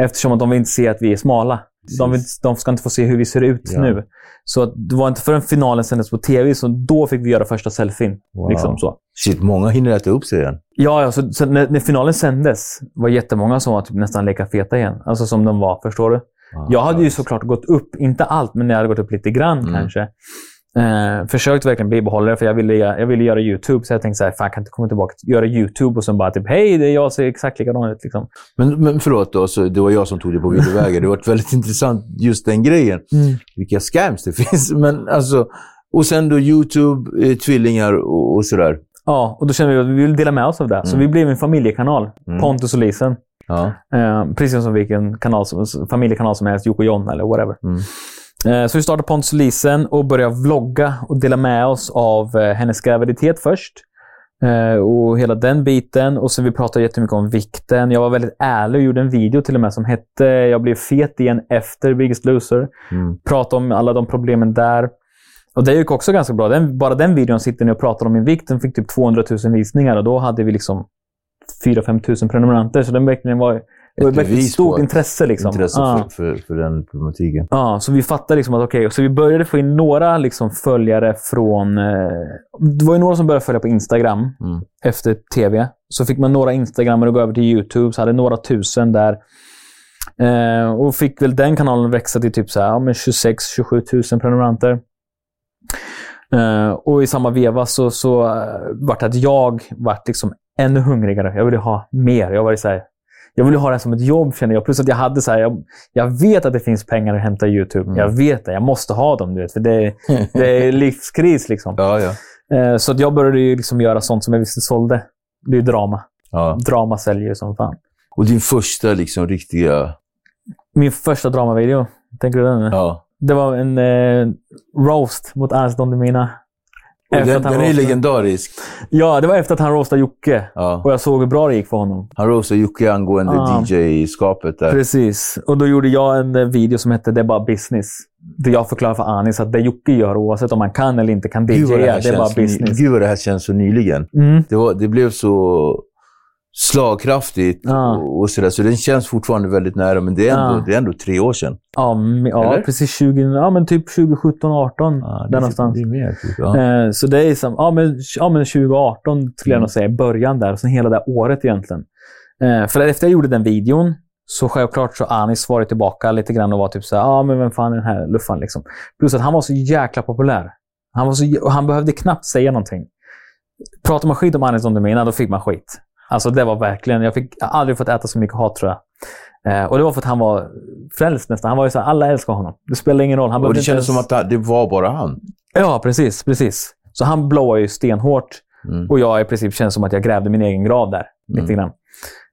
Eftersom att de vill inte se att vi är smala. De, vill, de ska inte få se hur vi ser ut Ja. nu. Så att det var inte förrän finalen sändes på tv, så då fick vi göra första selfien. Wow. Liksom så. Shit, många hinner äta upp sig igen. Ja, ja så, så när, när finalen sändes var jättemånga som var typ nästan lika feta igen. Alltså som de var, förstår du? Jag hade ju såklart gått upp, inte allt, men jag hade gått upp lite grann Mm. kanske. Eh, försökt verkligen bibehålla det, för jag ville, jag ville göra YouTube. Så jag tänkte så här, fan jag kan inte komma tillbaka och göra YouTube och sen bara typ, hej, det är jag ser exakt likadan ut. Liksom. Men, men förlåt, då, så det var jag som tog det på villovägar. Det var väldigt intressant, just den grejen. Vilka scams det finns. Men alltså, och sen då YouTube, eh, tvillingar och, och sådär. Ja, och då kände vi att vi ville dela med oss av det. Så Mm. vi blev en familjekanal, Mm. Pontus och Lisen. Ja. Eh, precis som vilken kanal som, familjekanal som helst, Jocke John eller whatever. Mm. Eh, så vi startade Pontus och Lisen och började vlogga och dela med oss av eh, hennes graviditet först. Eh, och hela den biten. Och så vi pratade jättemycket om vikten. Jag var väldigt ärlig och gjorde en video till och med som hette “Jag blev fet igen efter Biggest Loser”. Mm. Pratade om alla de problemen där. Och det gick också ganska bra. Den, bara den videon sitter ni och pratar om min vikt. Den fick typ 200 000 visningar och då hade vi liksom 4-5 000 prenumeranter. Så den verkligen var, det var ett på stort intresse. Liksom. Intresse Ja. för, för, för den problematiken. Ja, så vi fattade liksom att okej, så vi började få in några liksom följare från... Eh, det var ju några som började följa på Instagram Mm. efter tv. Så fick man några Instagrammare att gå över till YouTube, så hade några tusen där. Eh, och fick väl den kanalen växa till typ så här, ja, 26-27 000 prenumeranter. Eh, och i samma veva så, så uh, vart det att jag vart liksom ännu hungrigare. Jag ville ha mer. Jag var så här, jag ville ha det som ett jobb kände jag. Plus att jag hade så här, jag, jag vet att det finns pengar att hämta i YouTube. Mm. Jag vet det. Jag måste ha dem. Du vet, för det, det är livskris. Liksom. Ja, ja. Eh, så att jag började ju liksom göra sånt som jag visste sålde. Det är drama. ja. Drama säljer som fan. Och din första liksom riktiga... Min första dramavideo. Tänker du den? Ja. Det var en eh, roast mot Ernst Don Demina. Den, den är roastade- legendarisk. Ja, det var efter att han roastade Jocke. Ja. Och jag såg hur bra det gick för honom. Han roastade Jocke angående Ja. DJ-skapet där. Precis. Och då gjorde jag en eh, video som hette Det är bara business. Där jag förklarar för Anis att det Jocke gör, oavsett om han kan eller inte kan DJa, det, det är bara business. Gud vad det här känns så nyligen. Mm. Det, var, det blev så slagkraftigt Ja. och, och sådär. Så den känns fortfarande väldigt nära, men det är ändå, Ja. det är ändå tre år sedan. Ja, ja Eller? precis. 20, ja, men typ 2017, 18. Ja, där någonstans. Det mer, typ. Eh, så det är som, ja, men, ja, men 2018 skulle jag Mm. nog säga, början där. Och sen hela det året egentligen. Eh, för efter jag gjorde den videon så självklart så Anis svarade tillbaka lite grann och var typ så här, ja men vem fan är den här luffan liksom. Plus att han var så jäkla populär. Han, var så, han behövde knappt säga någonting. Pratar man skit om Anis Don Demina, då fick man skit. Alltså det var verkligen, jag fick jag har aldrig fått äta så mycket hat tror jag. Eh, och det var för att han var frälst nästan. Han var ju så här, alla älskar honom. Det spelar ingen roll. Han Och det kändes ens- som att det var bara han. Ja, precis. precis. Så han blowar ju stenhårt. Mm. Och jag i princip känns som att jag grävde min egen grav där. Lite Mm. grann.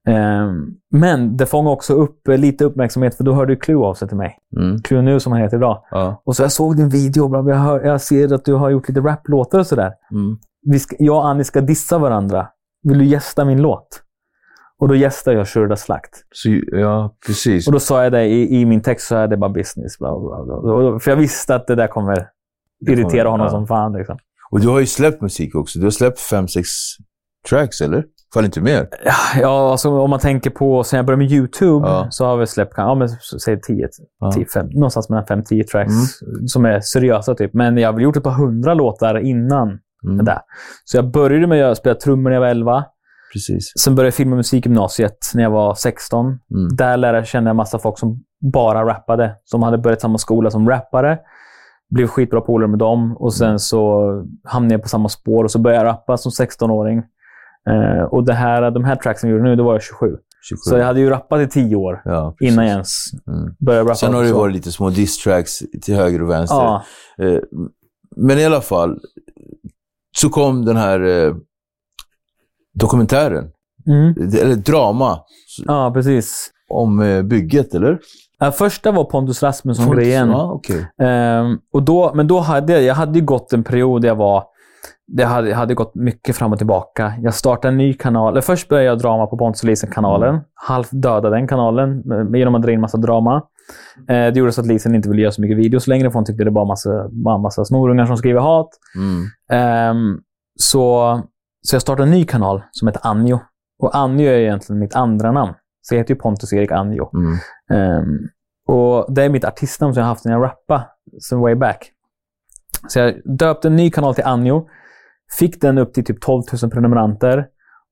Ehm, men det fångade också upp eh, lite uppmärksamhet, för då hörde ju Clue av sig till mig. Mm. Clue nu som han heter idag. Ja. Och så jag såg din video, jag, hör, jag ser att du har gjort lite raplåtar och sådär. Mm. Vi ska, jag och Annie ska dissa varandra. Vill du gästa min låt? Och då gästar jag Shurda Slakt. Så, ja, precis. Och då sa jag det i, i min text, så är det bara business. Bla, bla, bla. För jag visste att det där kommer irritera honom ja. som fan. Liksom. Och du har ju släppt musik också. Du har släppt fem, sex tracks, eller? Fall inte mer. Ja, alltså om man tänker på sen jag började med YouTube Ja. så har vi släppt, ja, men, säg 10, Ja. 10 fem, någonstans mellan 5-10 tracks Mm. som är seriösa. typ. Men jag har väl gjort ett par hundra låtar innan Mm. där. Så jag började med att spela trummor när jag var 11. Precis. Sen började jag filma musikgymnasiet när jag var 16. Mm. Där lärde jag känna en massa folk som bara rappade. Som hade börjat samma skola som rappare. Blev skitbra polare med dem. Och sen så hamnade jag på samma spår och så började jag rappa som 16-åring. Eh, och det här, de här tracksen jag gjorde nu, då var jag 27. 27. Så jag hade ju rappat i 10 år ja, innan jag ens Mm. började rappa. Sen har det varit lite små diss-tracks till höger och vänster. Ja, Eh, Men i alla fall, så kom den här eh, dokumentären, mm. eller drama, ja, precis. om eh, bygget, eller? Ja, första var Pontus Rasmusson-grejen. Ja, okej. Ehm, och då, men då hade jag, jag hade ju gått en period där jag var... Det hade, hade gått mycket fram och tillbaka. Jag startade en ny kanal. Eller först började jag drama på Pontus Lisen-kanalen. Mm. Halvt dödade den kanalen genom att dra in massa drama. Eh, det gjorde så att Lisen inte ville göra så mycket videos längre, för hon tyckte det var massa, bara massa snorungar som skriver hat. Mm. Ehm, så, så jag startade en ny kanal som heter Anjo. Och Anjo är egentligen mitt andra namn. Så jag heter ju Pontus Erik Anjo. Mm. Ehm, och det är mitt artistnamn som jag har haft när jag rappade, sen way back. Så jag döpte en ny kanal till Anjo. Fick den upp till typ 12 000 prenumeranter.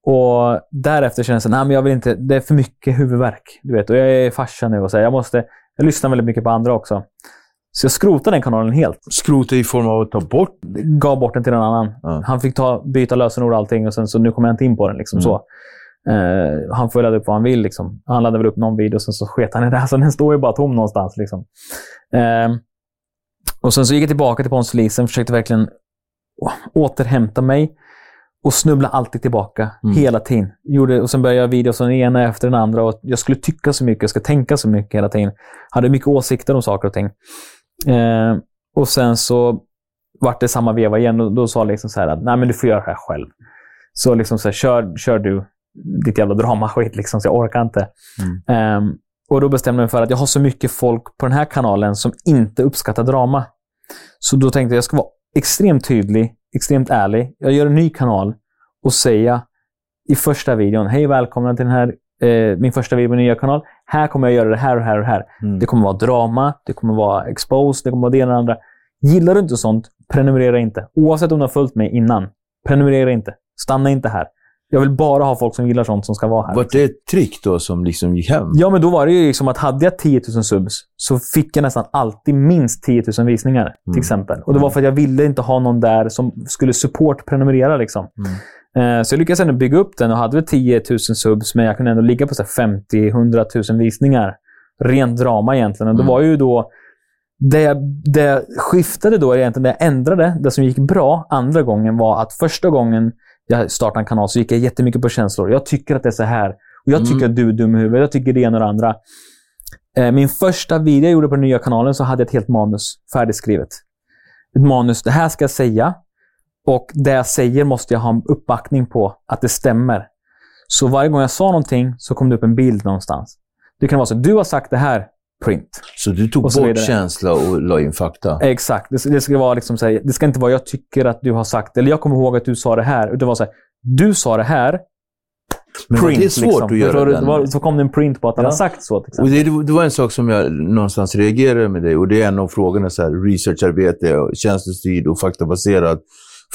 Och därefter kände jag vill inte, det är för mycket huvudvärk. Du vet, och jag är farsa nu och så här, jag måste, jag lyssnar väldigt mycket på andra också. Så jag skrotade den kanalen helt. Skrota i form av att ta bort? Gav bort den till någon annan. Ja. Han fick ta, byta lösenord och allting och sen så nu kommer jag inte in på den. Liksom, Mm. så. Eh, han får ladda upp vad han vill. Liksom. Han laddade väl upp någon video och sen så sket han i det. Så den står ju bara tom någonstans. Liksom. Eh, och sen så gick jag tillbaka till Pontus Lisen, försökte verkligen återhämta mig och snubbla alltid tillbaka Mm. hela tiden. Gjorde, och sen började jag videos den ena efter den andra och jag skulle tycka så mycket, jag skulle tänka så mycket hela tiden. Hade mycket åsikter om saker och ting. Eh, och sen så vart det samma veva igen och då sa liksom så här att nej men du får göra det här själv. Så liksom så här, kör, kör du ditt jävla dramaskit liksom, så jag orkar inte. Ehm, och då bestämde jag mig för att jag har så mycket folk på den här kanalen som inte uppskattar drama. Så då tänkte jag att jag ska vara extremt tydlig, extremt ärlig. Jag gör en ny kanal och säga i första videon, hej välkomna till den här, eh, min första video på min nya kanal. Här kommer jag göra det här och här och här. Mm. Det kommer vara drama, det kommer vara exposed, det kommer vara det ena och det andra. Gillar du inte sånt, prenumerera inte. Oavsett om du har följt mig innan, prenumerera inte. Stanna inte här. Jag vill bara ha folk som gillar sånt som ska vara här. Vart det ett trick då som liksom gick hem? Ja, men då var det ju liksom att hade jag 10 000 subs så fick jag nästan alltid minst 10 000 visningar. Mm. Till exempel. Och det var för att jag ville inte ha någon där som skulle support prenumerera. Liksom. Mm. Eh, Så jag lyckades ändå bygga upp den och hade väl 10 000 subs, men jag kunde ändå ligga på 50-100 000 visningar. Rent drama egentligen. Och det Mm. var ju då... Det jag, det jag skiftade då, egentligen, det jag ändrade, det som gick bra andra gången var att första gången jag startade en kanal så gick jag jättemycket på känslor. Jag tycker att det är så här. Och jag Mm. tycker att du är dum i huvudet. Jag tycker det ena och det andra. Eh, Min första video jag gjorde på den nya kanalen så hade jag ett helt manus färdigskrivet. Ett manus. Det här ska jag säga. Och det jag säger måste jag ha en uppbackning på att det stämmer. Så varje gång jag sa någonting så kom det upp en bild någonstans. Det kan vara så du har sagt det här, print. Så du tog så bort känsla och la in fakta? Exakt. Det, det, ska vara liksom så här, det ska inte vara jag tycker att du har sagt, eller jag kommer ihåg att du sa det här. Utan det var så här, du sa det här, Men print. det svårt liksom. att göra den? Var, så kom det en print på att han Ja. har sagt så. Till Och det, det var en sak som jag någonstans reagerade med dig och det är en av frågorna, så här, researcharbete, och känslostyrd och faktabaserad.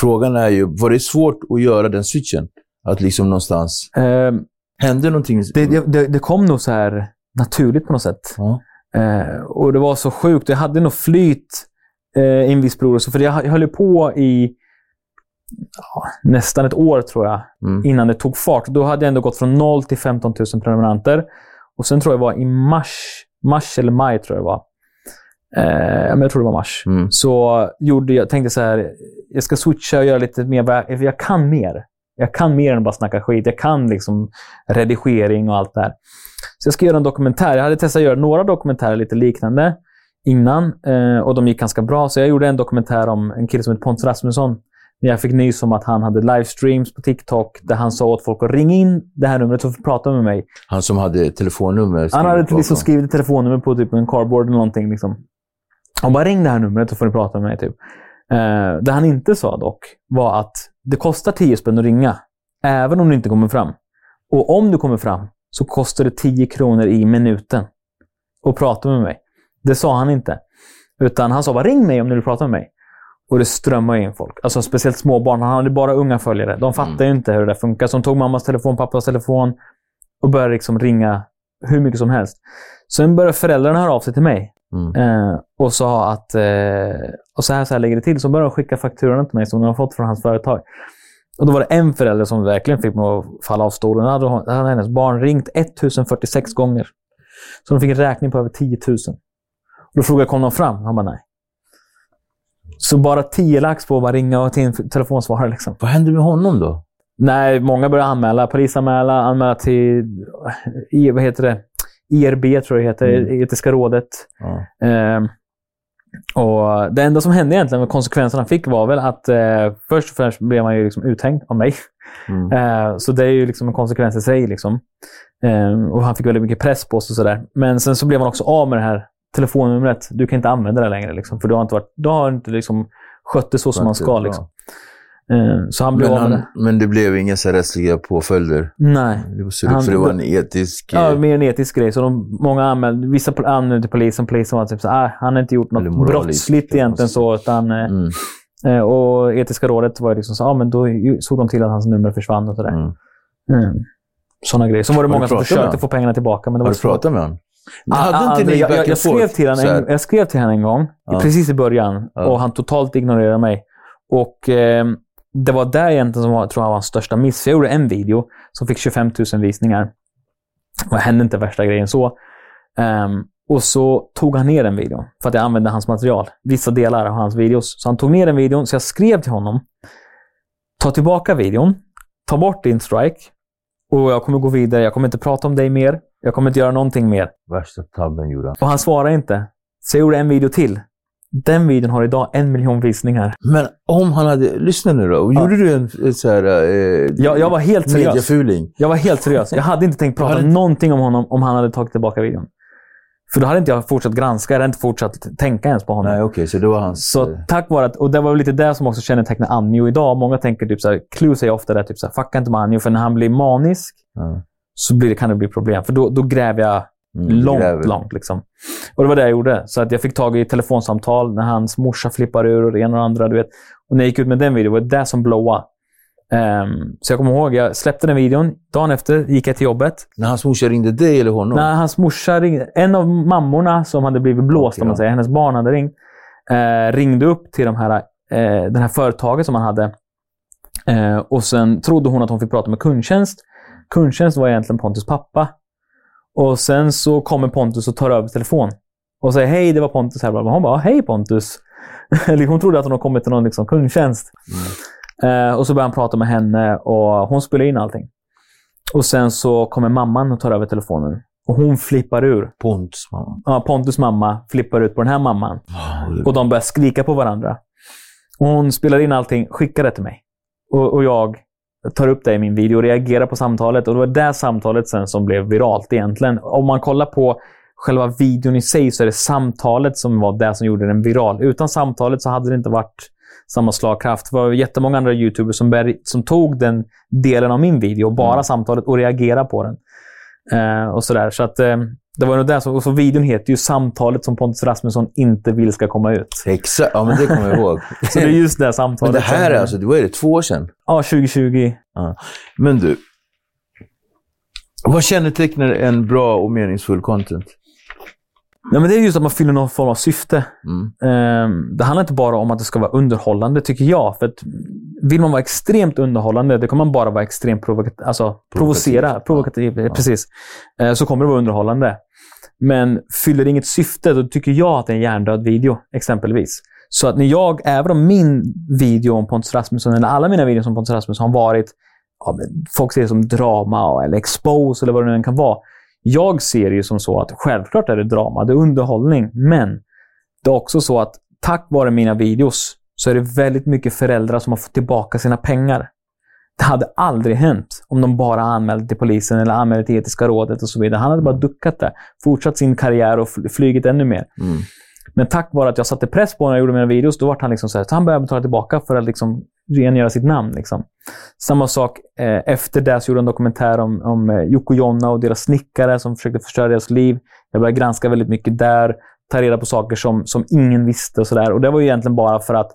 Frågan är ju, var det svårt att göra den switchen? Att liksom någonstans, Ehm, hände någonting? det, det, det kom nog så här naturligt på något sätt. Ja. Eh, och det var så sjukt. Jag hade nog flyt eh, i en viss period. För jag, jag höll på i ja, nästan ett år, tror jag, Mm. innan det tog fart. Då hade jag ändå gått från 0 till 15 000 prenumeranter. Och sen tror jag det var i mars, mars eller maj, tror jag det var. Eh, men jag tror det var mars. Mm. Så gjorde jag, tänkte så här, jag ska switcha och göra lite mer, jag kan mer. Jag kan mer än bara snacka skit. Jag kan liksom redigering och allt det här. Så jag ska göra en dokumentär. Jag hade testat att göra några dokumentärer lite liknande innan eh, och de gick ganska bra. Så jag gjorde en dokumentär om en kille som heter Pontus Rasmusson. När jag fick nys om att han hade livestreams på TikTok där han sa åt folk att ringa in det här numret och prata med mig. Han som hade telefonnummer Han hade liksom bakom. skrivit telefonnummer på typ en cardboard eller någonting. Liksom. Han bara ring det här numret så får ni prata med mig. Typ. Eh, det han inte sa dock var att det kostar 10 spänn att ringa. Även om du inte kommer fram. Och om du kommer fram så kostar det 10 kronor i minuten att prata med mig. Det sa han inte. Utan han sa bara ring mig om du vill prata med mig. Och det strömmade in folk. Alltså speciellt småbarn. Han hade bara unga följare. De fattar ju inte hur det där funkar. Så de tog mammas telefon, pappas telefon och började liksom ringa hur mycket som helst. Sen började föräldrarna höra av sig till mig Mm. eh, och sa att eh, och så här, så här ligger det till. Så började de skicka fakturorna till mig som de har fått från hans företag. Och Då var det en förälder som verkligen fick mig att falla av stolen. Då hade, hon, hade hennes barn ringt 1046 gånger. Så de fick en räkning på över 10 000. Och då frågade jag, kom de fram? Han bara nej. Så bara 10 lax på att bara ringa till en telefonsvarare. Liksom. Vad hände med honom då? Nej, många började anmäla. Polisanmäla, anmäla till vad heter det? IRB, tror jag det heter. Mm. Etiska rådet. Ja. Eh, och Det enda som hände egentligen, med konsekvenserna fick, var väl att eh, först och främst blev han ju liksom uthängd av mig. Mm. Eh, så det är ju liksom en konsekvens i sig. Liksom. Eh, och Han fick väldigt mycket press på sig. och sådär. Men sen så blev han också av med det här telefonnumret. Du kan inte använda det längre. Liksom, för du har inte, varit, du har inte liksom skött det så som man ska. Liksom. Eh, så han blev Men, han, men det blev inga så rättsliga påföljder? Nej. Det var, Han- för det var en etisk... Ja, eh, mer en etisk grej. Så de, många anmälde, vissa anmälde till polisen. Polisen var typ så ah, han har inte gjort något brottsligt egentligen så. Utan, eh, Mm, eh, och etiska rådet var liksom så, ah, men då såg de till att hans nummer försvann och sådär. mm. Mm. Sådana grejer. Så var det Har många som försökte få pengarna tillbaka. Men det Har var du svårt. pratat med honom? Ah, Hade ah, inte ni jag, jag, skrev till en, jag skrev till honom en gång, Ja. precis i början, Ja. och han totalt ignorerade mig. Och eh, Det var där egentligen som var, tror jag var hans största miss. Jag gjorde en video som fick 25 000 visningar. Det hände inte värsta grejen så. Ehm, och så tog han ner den videon för att jag använde hans material. Vissa delar av hans videos. Så han tog ner den videon, så jag skrev till honom. Ta tillbaka videon. Ta bort din strike. Och jag kommer gå vidare. Jag kommer inte prata om dig mer. Jag kommer inte göra någonting mer. Värsta tabben gjorde han. Och han svarade inte. Så jag gjorde en video till. Den videon har idag en miljon visningar. Men om han hade... Lyssna nu då. Ja. Gjorde du en, så här... Eh, Jag, jag var helt seriös. Mediafuling? Jag var helt seriös. Jag hade inte tänkt prata hade någonting om honom om han hade tagit tillbaka videon. För då hade inte jag fortsatt granska. Jag hade inte fortsatt tänka ens på honom. Nej, okej. så det var hans... Så eh, tack vare att, och det var lite det som också kännetecknar Anjo idag. Många tänker typ såhär, Clue säger ofta det, typ såhär, fucka inte med Anjo, för när han blir manisk ja. så blir det, kan det bli problem. För då, då gräver jag Mm, långt, gräver. långt. Liksom. Och det var det jag gjorde. Så att jag fick tag i telefonsamtal när hans morsa flippar ur och det ena och det andra. Du vet. Och när jag gick ut med den videon var det det som blowade. Ehm, så jag kommer ihåg, jag släppte den videon. Dagen efter gick jag till jobbet. När hans morsa ringde dig eller honom? När hans morsa ringde, en av mammorna som hade blivit blåst, Okej, om man säger, hennes barn hade ringt, eh, ringde upp till de här, eh, den här företaget som han hade. Eh, och sen trodde hon att hon fick prata med kundtjänst. Kundtjänst var egentligen Pontus pappa. Och sen så kommer Pontus och tar över telefon. Och säger hej, det var Pontus här. Hon bara, hej Pontus. Hon trodde att hon har kommit till någon liksom, kundtjänst. Eh, och så börjar han prata med henne och hon spelar in allting. Och sen så kommer mamman och tar över telefonen. Och hon flippar ur. Pontus mamma. Ja, Pontus mamma flippar ut på den här mamman. Och de börjar skrika på varandra. Och hon spelar in allting, skickar det till mig. Och, och jag tar upp det i min video och reagerar på samtalet. Och det var det samtalet sen som blev viralt egentligen. Om man kollar på själva videon i sig så är det samtalet som var det som gjorde den viral. Utan samtalet så hade det inte varit samma slagkraft. Det var jättemånga andra YouTubers som, som tog den delen av min video, bara Mm. samtalet, och reagerade på den. Eh, och sådär. Så att, eh, det var nog det som, och så videon heter ju Samtalet som Pontus Rasmusson inte vill ska komma ut. Exakt. Ja, men det kommer jag ihåg. Så det är just det samtalet. men det här är alltså, vad är det, två år sedan? Ja, 2020. Men du. Vad kännetecknar en bra och meningsfull content? Nej, men det är just att man fyller någon form av syfte. Mm. Ehm, det handlar inte bara om att det ska vara underhållande, tycker jag. För vill man vara extremt underhållande, då kan man bara vara extremt provokat alltså, provocera. Provokativ, Ja. precis. Eh, så kommer det vara underhållande. Men fyller det inget syfte, då tycker jag att det är en hjärndöd video, exempelvis. Så att när jag, även om min video om Pontus Rasmusson, eller alla mina videos om Pontus Rasmusson har varit, ja, folk ser det som drama eller expose eller vad det nu än kan vara. Jag ser det ju som så att självklart är det drama, det är underhållning, men det är också så att tack vare mina videos så är det väldigt mycket föräldrar som har fått tillbaka sina pengar. Det hade aldrig hänt om de bara anmälde till polisen eller anmälde till etiska rådet och så vidare. Han hade bara duckat det, fortsatt sin karriär och flugit ännu mer. Mm. Men tack vare att jag satte press på honom när jag gjorde mina videos, då var han liksom så här, så han började betala tillbaka för att liksom rengöra sitt namn. Liksom. Samma sak eh, efter det så gjorde jag en dokumentär om, om eh, Jocke och Jonna och deras snickare som försökte förstöra deras liv. Jag började granska väldigt mycket där, ta reda på saker som, som ingen visste och sådär. Och det var ju egentligen bara för att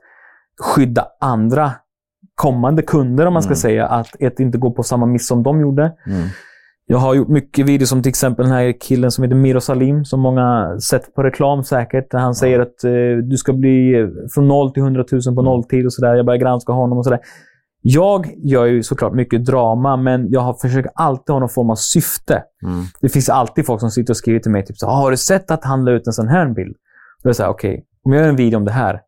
skydda andra kommande kunder, om man ska Mm. säga, att ett inte gå på samma miss som de gjorde. Mm. Jag har gjort mycket videos som till exempel den här killen som heter Miro Salim, som många sett på reklam säkert. Där han säger att eh, du ska bli eh, från 0 till 100 000 på nolltid och sådär. Jag börjar granska honom och sådär. Jag gör ju såklart mycket drama, men jag har försökt alltid ha någon form av syfte. Mm. Det finns alltid folk som sitter och skriver till mig typ så "Ah, Har du sett att han la ut en sån här bild? Då är det så här, okej, om jag gör en video om det här,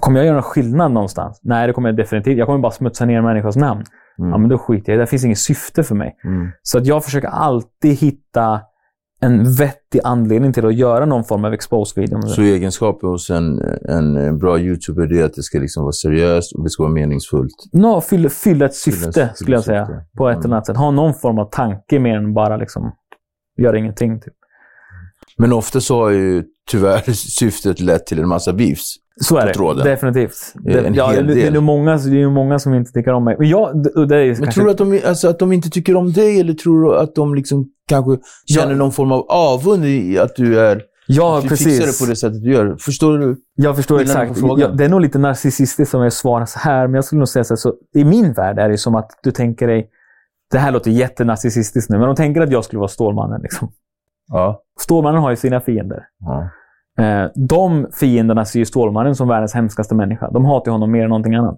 kommer jag göra någon skillnad någonstans? Nej, det kommer jag definitivt. Jag kommer bara smutsa ner människors namn. Mm. Ja, men då skiter jag i det. Det finns inget syfte för mig. Mm. Så att jag försöker alltid hitta en vettig anledning till att göra någon form av expose-video. Så egenskaper hos en, en, bra YouTuber är att det ska liksom vara seriöst och det ska vara meningsfullt. Nå, fylla, fylla ett syfte, Fylla- skulle jag säga. syfte. På ett Mm. eller annat sätt. Ha någon form av tanke mer än bara liksom göra ingenting. Typ. Men ofta så har ju tyvärr syftet lett till en massa beefs. Så är det. tråden. Definitivt. Det, ja, hel det, det, är många, det är ju många som inte tycker om mig. Men jag, det, det är Men kanske, tror du att de, alltså, att de inte tycker om dig eller tror du att de liksom kanske känner Ja. någon form av avund i att du är Ja, du precis. fixar det på det sättet du gör? Förstår du? Jag förstår exakt. Jag, det är nog lite narcissistiskt som jag svarar så här, men jag skulle nog säga så här, så I min värld är det som att du tänker dig... Det här låter jättenarcissistiskt nu, men de tänker att jag skulle vara Stålmannen. Liksom. Ja. Stålmannen har ju sina fiender. ja. Eh, de fienderna ser ju Stålmannen som världens hemskaste människa. De hatar honom mer än någonting annat.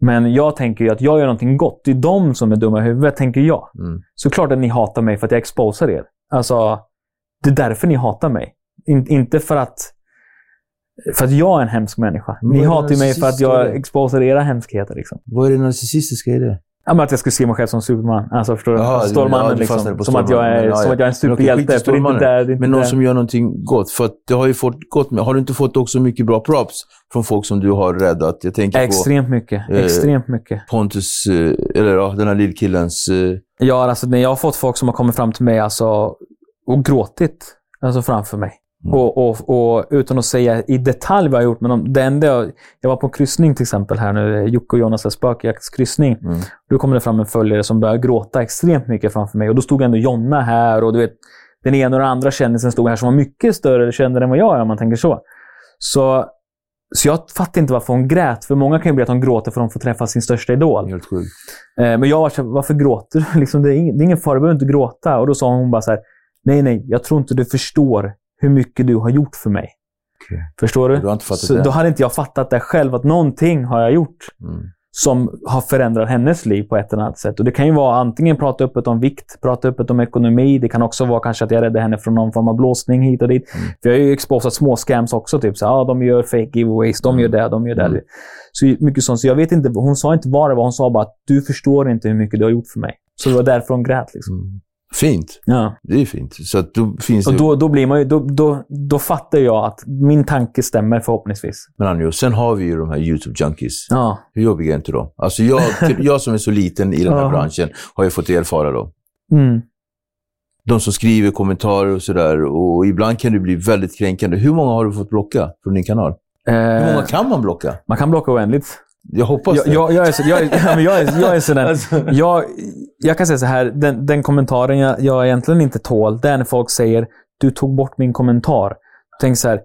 Men jag tänker ju att jag gör någonting gott. Det är de som är dumma i huvudet, tänker jag. Mm. Så klart att ni hatar mig för att jag exposar er. Alltså, det är därför ni hatar mig. In, inte för att, för att jag är en hemsk människa. Ni hatar mig för att jag exposar era hemskheter. Liksom. Vad är det narcissistiska i det? Ja, men att jag skulle se mig själv som Superman. Alltså, förstår du? Du- Stålmannen. ja, du liksom. på som, att jag är, Ja, som ja. att jag är en Men superhjälte. det är inte där, inte Men någon där. som gör någonting gott. För att det har ju fått gott med. Har du inte fått också mycket bra props från folk som du har räddat? Jag tänker på Extremt mycket. Eh, Extremt mycket. Pontus, eh, eller ja, den här lillkillens... eh, Ja, alltså, när jag har fått folk som har kommit fram till mig alltså, och gråtit alltså, framför mig. Mm. Och, och, och utan att säga i detalj vad jag har gjort, men de, det enda jag, jag var på en kryssning till exempel här nu, Jocke och Jonas spökjaktskryssning. Mm. Då kom det fram en följare som började gråta extremt mycket framför mig. Och då stod ändå Jonna här och du vet, den ena och den andra kändisen stod här som var mycket större kändare än vad jag är om man tänker så. Så, så jag fattar inte varför hon grät. För många kan ju bli att de gråter för att de får träffa sin största idol. Helt sjukt. Eh, Men jag var så här, varför gråter du? Liksom, det, är ing, det är ingen fara, du behöver inte gråta. Och då sa hon bara så här, nej, nej, jag tror inte du förstår hur mycket du har gjort för mig. Okej. Förstår du? Du har inte fattat så det? Då hade inte jag fattat det själv, att någonting har jag gjort Mm. som har förändrat hennes liv på ett eller annat sätt. Och Det kan ju vara antingen prata öppet om vikt, prata öppet om ekonomi. Det kan också vara kanske att jag räddade henne från någon form av blåsning hit och dit. Mm. För jag har ju exposat små scams också. Typ så ah, de gör fake giveaways, de gör det, de gör det. Mm. Så mycket sånt. Så jag vet inte, hon sa inte vad det var. Hon sa bara att du förstår inte hur mycket du har gjort för mig. Så det var därför hon grät. Liksom. Fint. Ja. Det är fint. Så då finns Och då, då, blir man ju, då, då, då fattar jag att min tanke stämmer förhoppningsvis. Men Anjo, sen har vi ju de här YouTube-junkies. Ja. Hur jobbiga är inte de? Alltså jag, jag som är så liten i den här Ja. branschen har ju fått erfara dem. Mm. De som skriver kommentarer och sådär. Och ibland kan det bli väldigt kränkande. Hur många har du fått blocka från din kanal? Hur Eh, många kan man blocka? man kan blocka oändligt. Jag hoppas Jag, det. jag, jag, är så, jag, är- ja, men jag, är, jag är sådär. Jag, jag kan säga så här, den, den kommentaren jag, jag egentligen inte tål, det är när folk säger du tog bort min kommentar. Tänk så här,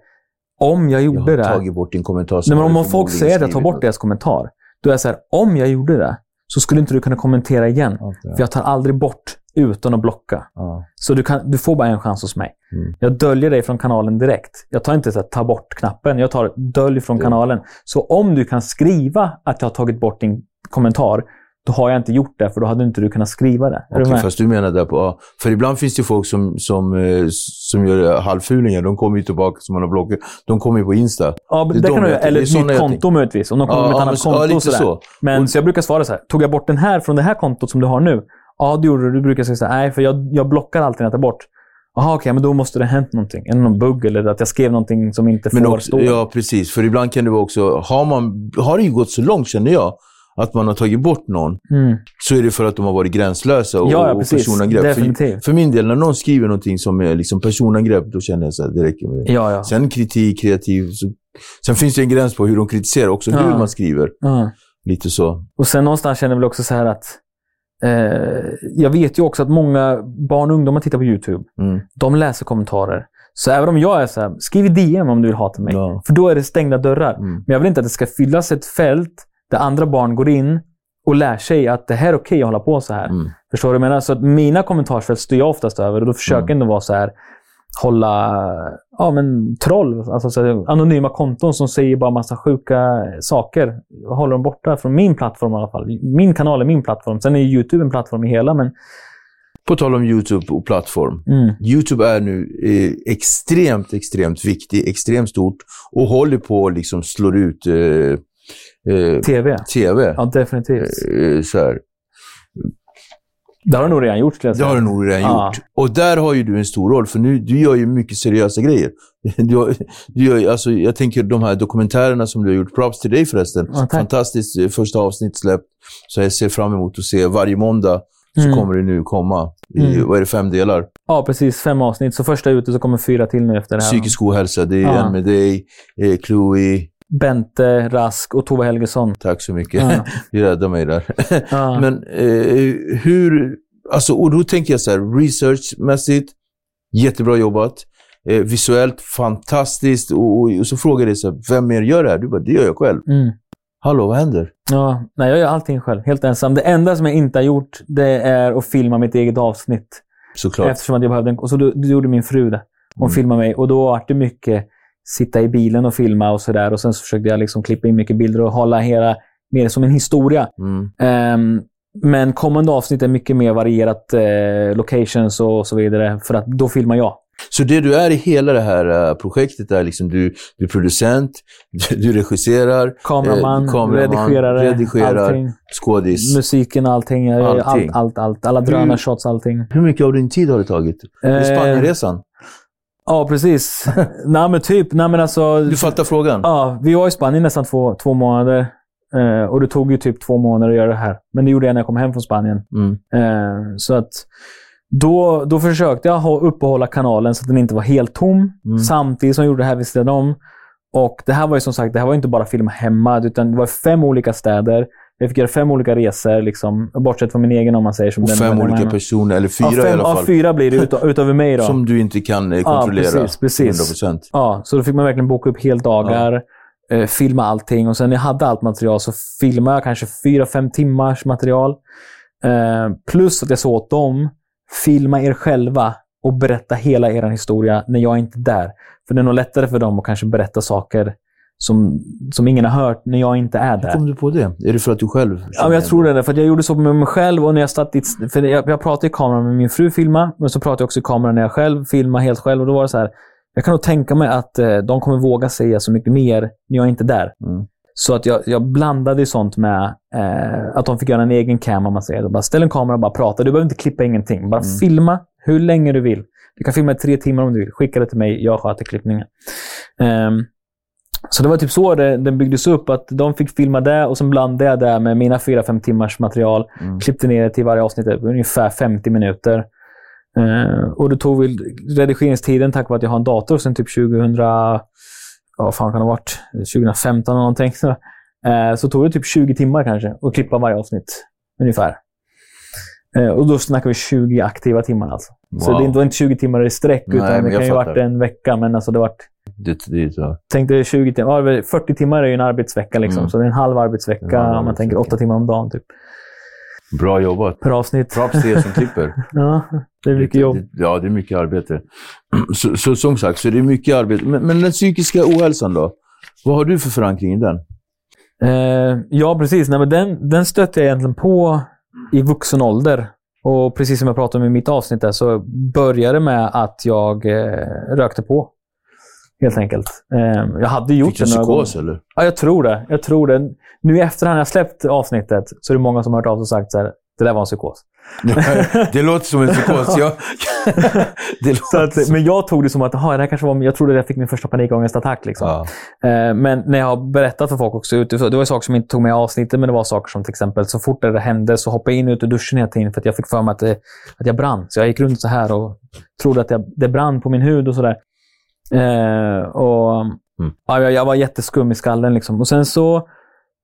om jag jag gjorde har det. tagit bort din kommentar. Nej, men har om folk säger att jag tar bort deras kommentar, då är jag så här, om jag gjorde det så skulle inte du kunna kommentera igen. Okej. För jag tar aldrig bort utan att blocka. Ja. Så du, kan, du får bara en chans hos mig. Mm. Jag döljer dig från kanalen direkt. Jag tar inte så här, ta bort-knappen. Jag tar dölj från Ja. kanalen. Så om du kan skriva att jag har tagit bort din kommentar, då har jag inte gjort det, för då hade inte du kunnat skriva det. Okej, med? fast du menar där på... Ja. För ibland finns det folk som, som, eh, som gör halvfulingar. De kommer ju tillbaka som man har blockat. De kommer ju på Insta. Ja, det det, de kan du, det eller ett nytt konto möjligtvis. Om de kommer Ja, med ett ja, annat men- ja, konto. lite och sådär. så. Men Och- så jag brukar svara så här. Tog jag bort den här från det här kontot som du har nu? Ja, det gjorde du. Du brukar säga så här. Nej, för jag, jag blockar alltid när jag tar bort. Jaha, okej, men då måste det ha hänt någonting. Eller någon bugg, eller att jag skrev någonting som inte Men får också, stå. ja, precis. För ibland kan det vara också... Har, man, har det ju gått så långt, känner jag, att man har tagit bort någon, Mm. så är det för att de har varit gränslösa och, Ja, ja, och personangrepp. För, Definitivt. för min del, när någon skriver någonting som är liksom personangrepp, då känner jag att det räcker med det. Ja, ja. Sen kritik, kreativ. Så, sen finns det en gräns på hur de kritiserar, också hur man skriver. ja. Lite så. Och sen någonstans känner jag väl också så här att jag vet ju också att många barn och ungdomar tittar på YouTube. Mm. De läser kommentarer. Så även om jag är så här, skriv DM om du vill hata mig. Ja. För då är det stängda dörrar. Mm. Men jag vill inte att det ska fyllas ett fält där andra barn går in och lär sig att det här är okej att hålla på så här. Mm. Förstår du vad jag menar? Så att mina kommentarsfält styr jag oftast över och då försöker Mm. jag ändå vara så här hålla ja, men troll, alltså så anonyma konton som säger bara massa sjuka saker. Jag håller dem borta från min plattform i alla fall. Min kanal är min plattform. Sen är YouTube en plattform i hela, men På tal om YouTube och plattform. mm, YouTube är nu eh, extremt, extremt viktig, extremt stort och håller på att liksom slå ut eh, eh, TV. TV. Ja, definitivt. Eh, så här. Det har du nog redan gjort, skulle jag Det säga. har du nog redan Ja. gjort. Och där har ju du en stor roll, för nu, du gör ju mycket seriösa grejer. Du, har- du gör, alltså, jag tänker de här dokumentärerna som du har gjort. Props till dig förresten. Ja. Fantastiskt eh, första avsnitt släppt. Så jag ser fram emot att se varje måndag så Mm. kommer det nu komma i, Mm. vad är det, fem delar? Ja, precis. Fem avsnitt. Så första ute så kommer fyra till nu efter det här. Psykisk ohälsa, det är Ja. en med dig, eh, Chloe. Bente Rask och Tove Helgesson. Tack så mycket. Ja. Du räddade mig där. Ja. Men eh, hur... Alltså, och då tänker jag så här, researchmässigt, jättebra jobbat. Eh, visuellt, fantastiskt. Och, och, och så frågar jag dig så här, vem mer gör det här? Du bara, det gör jag själv. Mm. Hallå, vad händer? Ja, nej, jag gör allting själv. Helt ensam. Det enda som jag inte har gjort, det är att filma mitt eget avsnitt. Såklart. Eftersom att jag behövde en... Och så då, då gjorde min fru det. Hon Mm. filmade mig. Och då var det mycket sitta i bilen och filma och sådär. Och sen så försökte jag liksom klippa in mycket bilder och hålla hela mer som en historia. Mm. Ehm, men kommande avsnitt är mycket mer varierat eh, locations och så vidare. För att då filmar jag. Så det du är i hela det här eh, projektet är liksom du, du är producent, du, du regisserar, Kameraman, Eh, kameraman, redigerare, redigerar. allting. skådis. Musiken, allting. Gör Allting. Allt, allt, allt. Alla drönarshots, allting. Hur mycket av din tid har det tagit? Eh, Spanienresan? Ja, precis. Nej, men typ. Nej, men alltså, Du fattar frågan? ja, vi var i Spanien nästan två, två månader. Eh, och det tog ju typ två månader att göra det här. Men det gjorde jag när jag kom hem från Spanien. Mm. Eh, så att då, då försökte jag uppehålla kanalen så att den inte var helt tom. Mm. Samtidigt som jag gjorde det här vid sidan om. Och det här var ju som sagt, det här var inte bara film hemma, utan det var fem olika städer. Jag fick göra fem olika resor, liksom, bortsett från min egen om man säger. Som Och den fem var olika personer, eller fyra ja, fem, i alla fall. Ja, fyra blir det utav, utöver mig då. Som du inte kan eh, kontrollera. precis, precis. 100%. Ja, så då fick man verkligen boka upp heldagar, eh, filma allting och sen när jag hade allt material så filmade jag kanske fyra, fem timmars material. Eh, plus att jag sa åt dem, filma er själva och berätta hela er historia när jag inte är där. För det är nog lättare för dem att kanske berätta saker som, som ingen har hört när jag inte är Hur där. kom du på det? Är det för att du själv Ja, jag tror det. För att jag gjorde så med mig själv. Och när jag, satt i, för jag, jag pratade i kameran med min fru filma, men så pratade jag också i kameran när jag själv filmade helt själv. Och då var det så här, jag kan nog tänka mig att eh, de kommer våga säga så mycket mer när jag inte är där. Mm. Så att jag, jag blandade sånt med eh, att de fick göra en egen cam, om man säger. Bara ställ en kamera och bara prata. Du behöver inte klippa ingenting. Bara Mm. filma hur länge du vill. Du kan filma i tre timmar om du vill. Skicka det till mig. Jag sköter klippningen. Ehm, så det var typ så det, den byggdes upp. Att de fick filma det och sen blandade jag det med mina fyra fem timmars material. Mm. Klippte ner det till varje avsnitt på ungefär 50 minuter. Eh, och det tog väl redigeringstiden tack vare att jag har en dator sen typ 2000... Ja, vad fan kan det ha varit? 2015 eller någonting. Så, eh, så tog det typ 20 timmar kanske att klippa varje avsnitt. Ungefär. Eh, och då snackar vi 20 aktiva timmar alltså. Så Wow. det var inte 20 timmar i sträck, Nej, utan det kan ju ha varit en vecka. Men alltså det var Det, det så. Tänk dig 20 timmar. Ja, det är 40 timmar är ju en arbetsvecka. Liksom. Mm. Så det är en halv arbetsvecka. En halv om man arbetsvecka. tänker åtta timmar om dagen typ. Bra jobbat. Per avsnitt. Props till er som klipper. Ja, det är mycket jobb. Ja, det är mycket arbete. Så, så som sagt, så det är mycket arbete. Men, men den psykiska ohälsan då? Vad har du för förankring i den? Eh, ja, precis. Nej, men den, den stötte jag egentligen på i vuxen ålder. Och precis som jag pratade om i mitt avsnitt där, så började det med att jag eh, rökte på. Helt enkelt. Eh, jag hade gjort Fick det några gånger. psykos eller? Ja, jag tror det. Jag tror det. Nu i efterhand när jag släppt avsnittet så är det många som har hört av sig och sagt så här, det där var en psykos. det låter som en psykos. Jag, att, men jag tog det som att aha, det här kanske var, jag trodde jag fick min första panikångestattack. Liksom. Ja. Eh, Men när jag har berättat för folk också, utifrån- det var saker som inte tog med i avsnittet, men det var saker som till exempel så fort det hände så hoppade jag in och ut ur duschen hela tiden för att jag fick för mig att, det, att jag brann. Så jag gick runt så här och trodde att jag, det brann på min hud och sådär. Eh, och, Mm. ja, jag, var jätteskum i skallen. Liksom. Och sen så,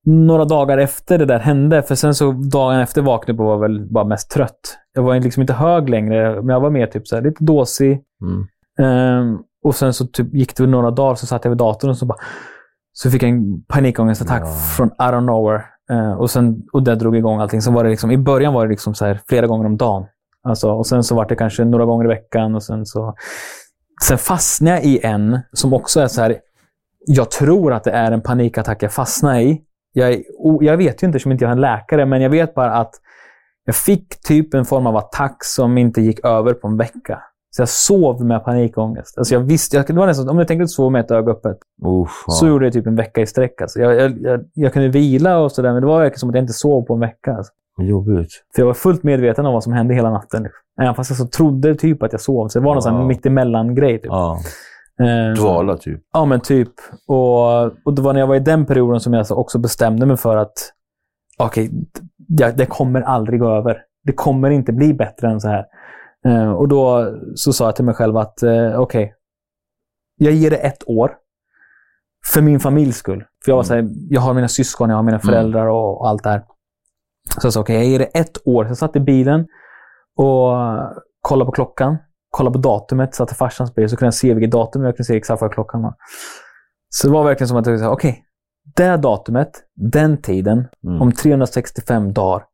några dagar efter det där hände, för sen så dagen efter vaknade jag upp och var väl bara mest trött. Jag var liksom inte hög längre, men jag var mer typ så här, lite dåsig. Mm. Ehm, och sen så typ gick det några dagar så satt jag vid datorn och så bara... Så fick jag en panikångestattack Ja. från out of nowhere. Eh, och, sen, och det drog igång allting. Så var det liksom, I början var det liksom så här flera gånger om dagen. Alltså, och sen så var det kanske några gånger i veckan. Och sen så... Sen fastnade jag i en som också är så här... Jag tror att det är en panikattack jag fastnade i. Jag, jag vet ju inte eftersom inte jag är en läkare, men jag vet bara att jag fick typ en form av attack som inte gick över på en vecka. Så jag sov med panikångest. Alltså jag visste, jag, det var nästan, om jag tänkte sova med ett öga öppet, Uff, ja. så gjorde jag typ en vecka i sträck. Alltså jag, jag, jag, jag kunde vila och sådär, men det var verkligen som att jag inte sov på en vecka. Alltså. Jobbigt. För jag var fullt medveten om vad som hände hela natten. Liksom. Även fast jag så trodde typ att jag sov. Så det var någon Ja. mittemellan-grej. Typ. Ja. Eh, Dvala typ. Ja, men typ. Och, och det var när jag var i den perioden som jag också bestämde mig för att okej, det, det kommer aldrig gå över. Det kommer inte bli bättre än så här. Eh, och då så sa jag till mig själv att eh, okej, jag ger det ett år. För min familjs skull. För jag var så här, jag har mina syskon, jag har mina föräldrar och, allt det här. Så jag sa okej, jag ger det ett år. Så jag satt i bilen och kollade på klockan. Kollade på datumet, satt i farsans bil, så kunde jag se vilket datum jag kunde se exakt vad klockan var. Så det var verkligen som att jag sa, okej, det datumet, den tiden, Mm. om 365 dagar.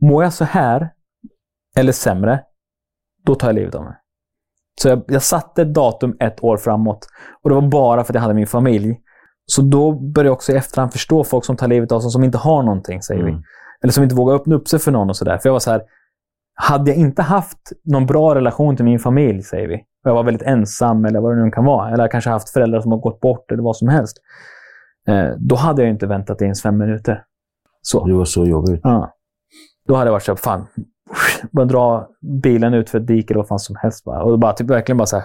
Mår jag så här, eller sämre, då tar jag livet av mig. Så jag, jag satte ett datum ett år framåt. Och det var bara för att jag hade min familj. Så då började jag också i efterhand förstå folk som tar livet av sig som inte har någonting, säger vi. Mm. Eller som inte vågar öppna upp sig för någon och sådär. För jag var så här, hade jag inte haft någon bra relation till min familj, säger vi, och jag var väldigt ensam eller vad det nu kan vara, eller kanske haft föräldrar som har gått bort eller vad som helst, eh, då hade jag inte väntat ens fem minuter. Så. Det var så jobbigt. Ja. Då hade jag varit så här, fan, bara dra bilen ut för ett dike eller vad fan som helst. Bara. Och bara, typ, verkligen bara så här.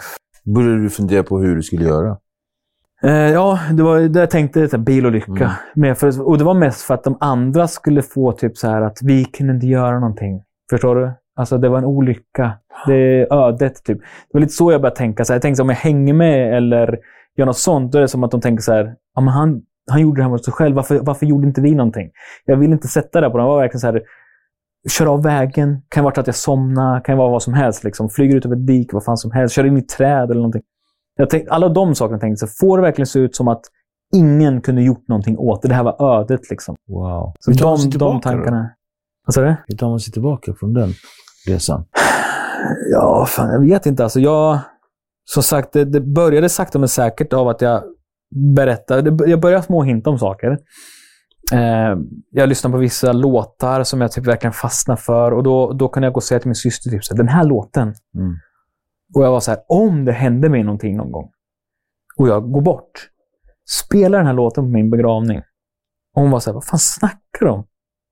Började du fundera på hur du skulle göra? Eh, ja, det var det jag tänkte, så här, bilolycka. Mm. Men för, och det var mest för att de andra skulle få typ så här att vi kunde inte göra någonting. Förstår du? Alltså det var en olycka. Det är ödet typ. Det var lite så jag började tänka. Så här, jag tänkte om jag hänger med eller gör något sånt, då är det som att de tänker så här, ja, men han, han gjorde det här mot sig själv. Varför, varför gjorde inte vi någonting? Jag vill inte sätta det på dem. Det var verkligen så här, kör av vägen. Kan vara att jag somnar. Kan vara vad som helst. Liksom. Flyger ut över ett dik, vad fan som helst. Kör in i träd eller någonting. Jag tänkte, alla de sakerna tänkte jag, får det verkligen se ut som att ingen kunde gjort någonting åt det? Det här var ödet liksom. Wow. Så tar de, de tillbaka då? Vad sa du? Hur tar man sig tillbaka från den resan? Ja, fan, jag vet inte. Alltså, jag, som sagt, det, det började sakta men säkert av att jag berättade. Jag började småhinta om saker. Eh, jag lyssnade på vissa låtar som jag typ verkligen fastnade för. Och då, då kunde jag gå och säga till min syster, typ, så här, den här låten. Mm. Och jag var så här, om det hände mig någonting någon gång och jag går bort, spela den här låten på min begravning. Och hon var så här, vad fan snackar du om?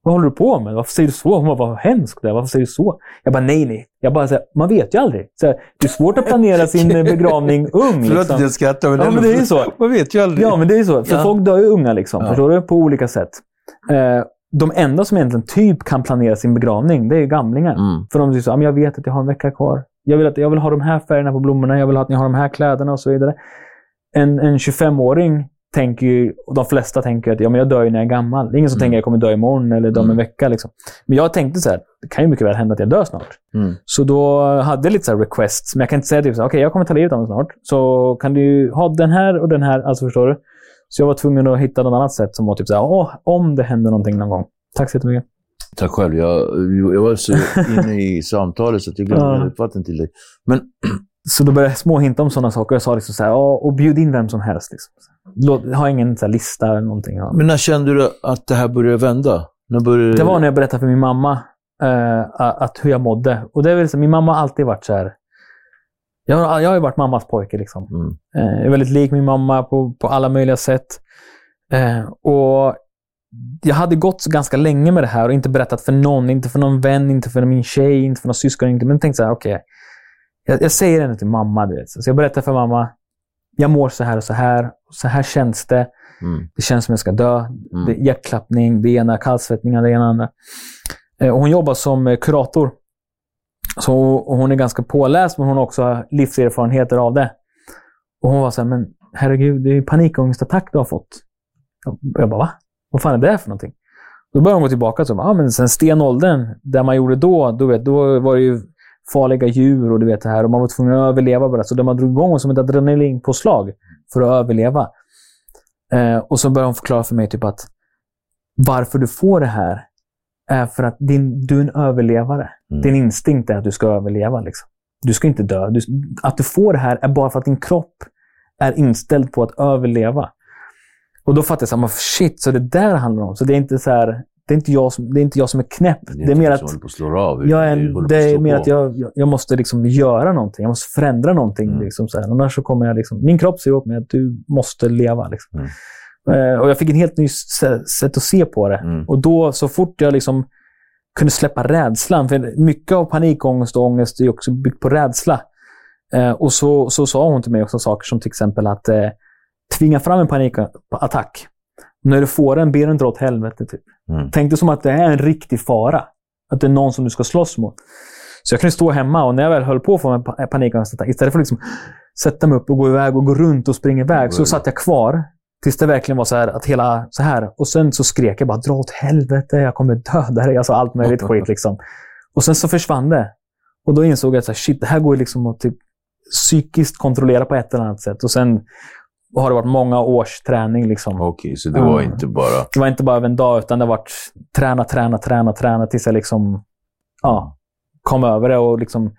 Vad håller du på med? Varför säger du så? Hon bara, vad hemskt det. Varför säger du så? Jag bara, nej, nej. Jag bara, så här, man vet ju aldrig. Så här, det är svårt att planera sin eh, begravning ung. Liksom. skrattar, men Ja, men det är ju så. Man vet ju aldrig. Ja, men det är ju så. För Ja. folk dör ju unga, liksom. Ja. Förstår du? På olika sätt. Eh, de enda som egentligen typ kan planera sin begravning, det är ju gamlingar. Mm. För de säger så, "Ja, men jag vet att jag har en vecka kvar. Jag vill, att, jag vill ha de här färgerna på blommorna, jag vill att ni har de här kläderna och så vidare. En, en 25-åring tänker ju, och de flesta tänker att ja, men jag dör ju när jag är gammal. Det är ingen som Mm. tänker att jag kommer dö imorgon eller dö om en Mm. vecka. Liksom. Men jag tänkte så här, det kan ju mycket väl hända att jag dör snart. Mm. Så då hade jag lite så här requests, men jag kan inte säga typ okej, jag kommer ta livet av mig snart. Så kan du ha den här och den här, alltså förstår du? Så jag var tvungen att hitta något annat sätt som var typ så här, om det händer någonting någon gång. Tack så jättemycket. Tack själv. Jag, jag var så inne i samtalet så att jag glömde Ja. vatten till dig. Men Så då började jag småhinta om sådana saker. Jag sa liksom så här, "Ja, och bjud in vem som helst. Liksom. Låt, ha ingen så här, lista eller någonting. Men när kände du att det här började vända? När började... Det var när jag berättade för min mamma eh, att hur jag mådde. Och det är så, min mamma har alltid varit så här. Jag, har- jag har varit mammas pojke. Liksom. Mm. Eh, jag är väldigt lik min mamma på, på alla möjliga sätt. Eh, och jag hade gått ganska länge med det här och inte berättat för någon. Inte för någon vän, inte för min tjej, inte för någon syskon. Inte, men tänkte så här, okej. Jag, jag säger det till mamma. Du vet. Så jag berättar för mamma. Jag mår så här och så här. Så här känns det. Mm. Det känns som jag ska dö. Mm. Det är hjärtklappning, det ena, kallsvettningar, det ena och andra. Eh, och hon jobbar som eh, kurator. Så och hon är ganska påläst, men hon har också livserfarenheter av det. Och hon var så här, men herregud, det är ju panikångestattack du har fått. Jag- bara, va? Vad fan är det för någonting? Då började hon gå tillbaka och ja, men sen stenåldern, där man gjorde då, du vet, då var det ju farliga djur och du vet det här. Och man var tvungen att överleva bara. Så de drog igång som ett adrenalinpåslag för att överleva. Eh, och så började hon förklara för mig typ att varför du får det här är för att din, du är en överlevare. Mm. Din instinkt är att du ska överleva. Liksom. Du ska inte dö. Du, att du får det här är bara för att din kropp är inställd på att överleva. Och då fattade jag så här, shit, så det där handlar om. Så det är inte så här, det är inte jag som, det är, inte jag som är knäpp. Det är, mer du att på av. jag är, du det att är slå mer på. att jag, jag- jag måste liksom göra någonting. Jag måste förändra någonting. Mm. Liksom så här. Annars så kommer jag liksom, min kropp säger åt mig att du måste leva. Liksom. Mm. Eh, och jag fick en helt ny sä- sätt att se på det. Mm. Och då, så fort jag liksom kunde släppa rädslan, för mycket av panikångest och ångest är också byggt på rädsla. Eh, och så, så sa hon till mig också saker som till exempel att eh, tvinga fram en panikattack. När du får den, ber den dra åt helvete. Typ. Mm. Tänk dig som att det är en riktig fara. Att det är någon som du ska slåss mot. Så jag kunde stå hemma och när jag väl höll på att få en pa- panikattack, istället för att liksom sätta mig upp och gå iväg och gå runt och springa iväg, så satt jag kvar tills det verkligen var så här att hela så här. Och sen så skrek jag bara dra åt helvete, jag kommer döda dig. Alltså allt möjligt skit liksom. Och sen så försvann det. Och då insåg jag att så här, shit, det här går liksom att typ psykiskt kontrollera på ett eller annat sätt. Och sen har det varit många års träning. Liksom. Okej, så det var Ja. inte bara... Det var inte bara över en dag, utan det har varit träna, träna, träna, träna tills jag liksom, ja, kom över det och liksom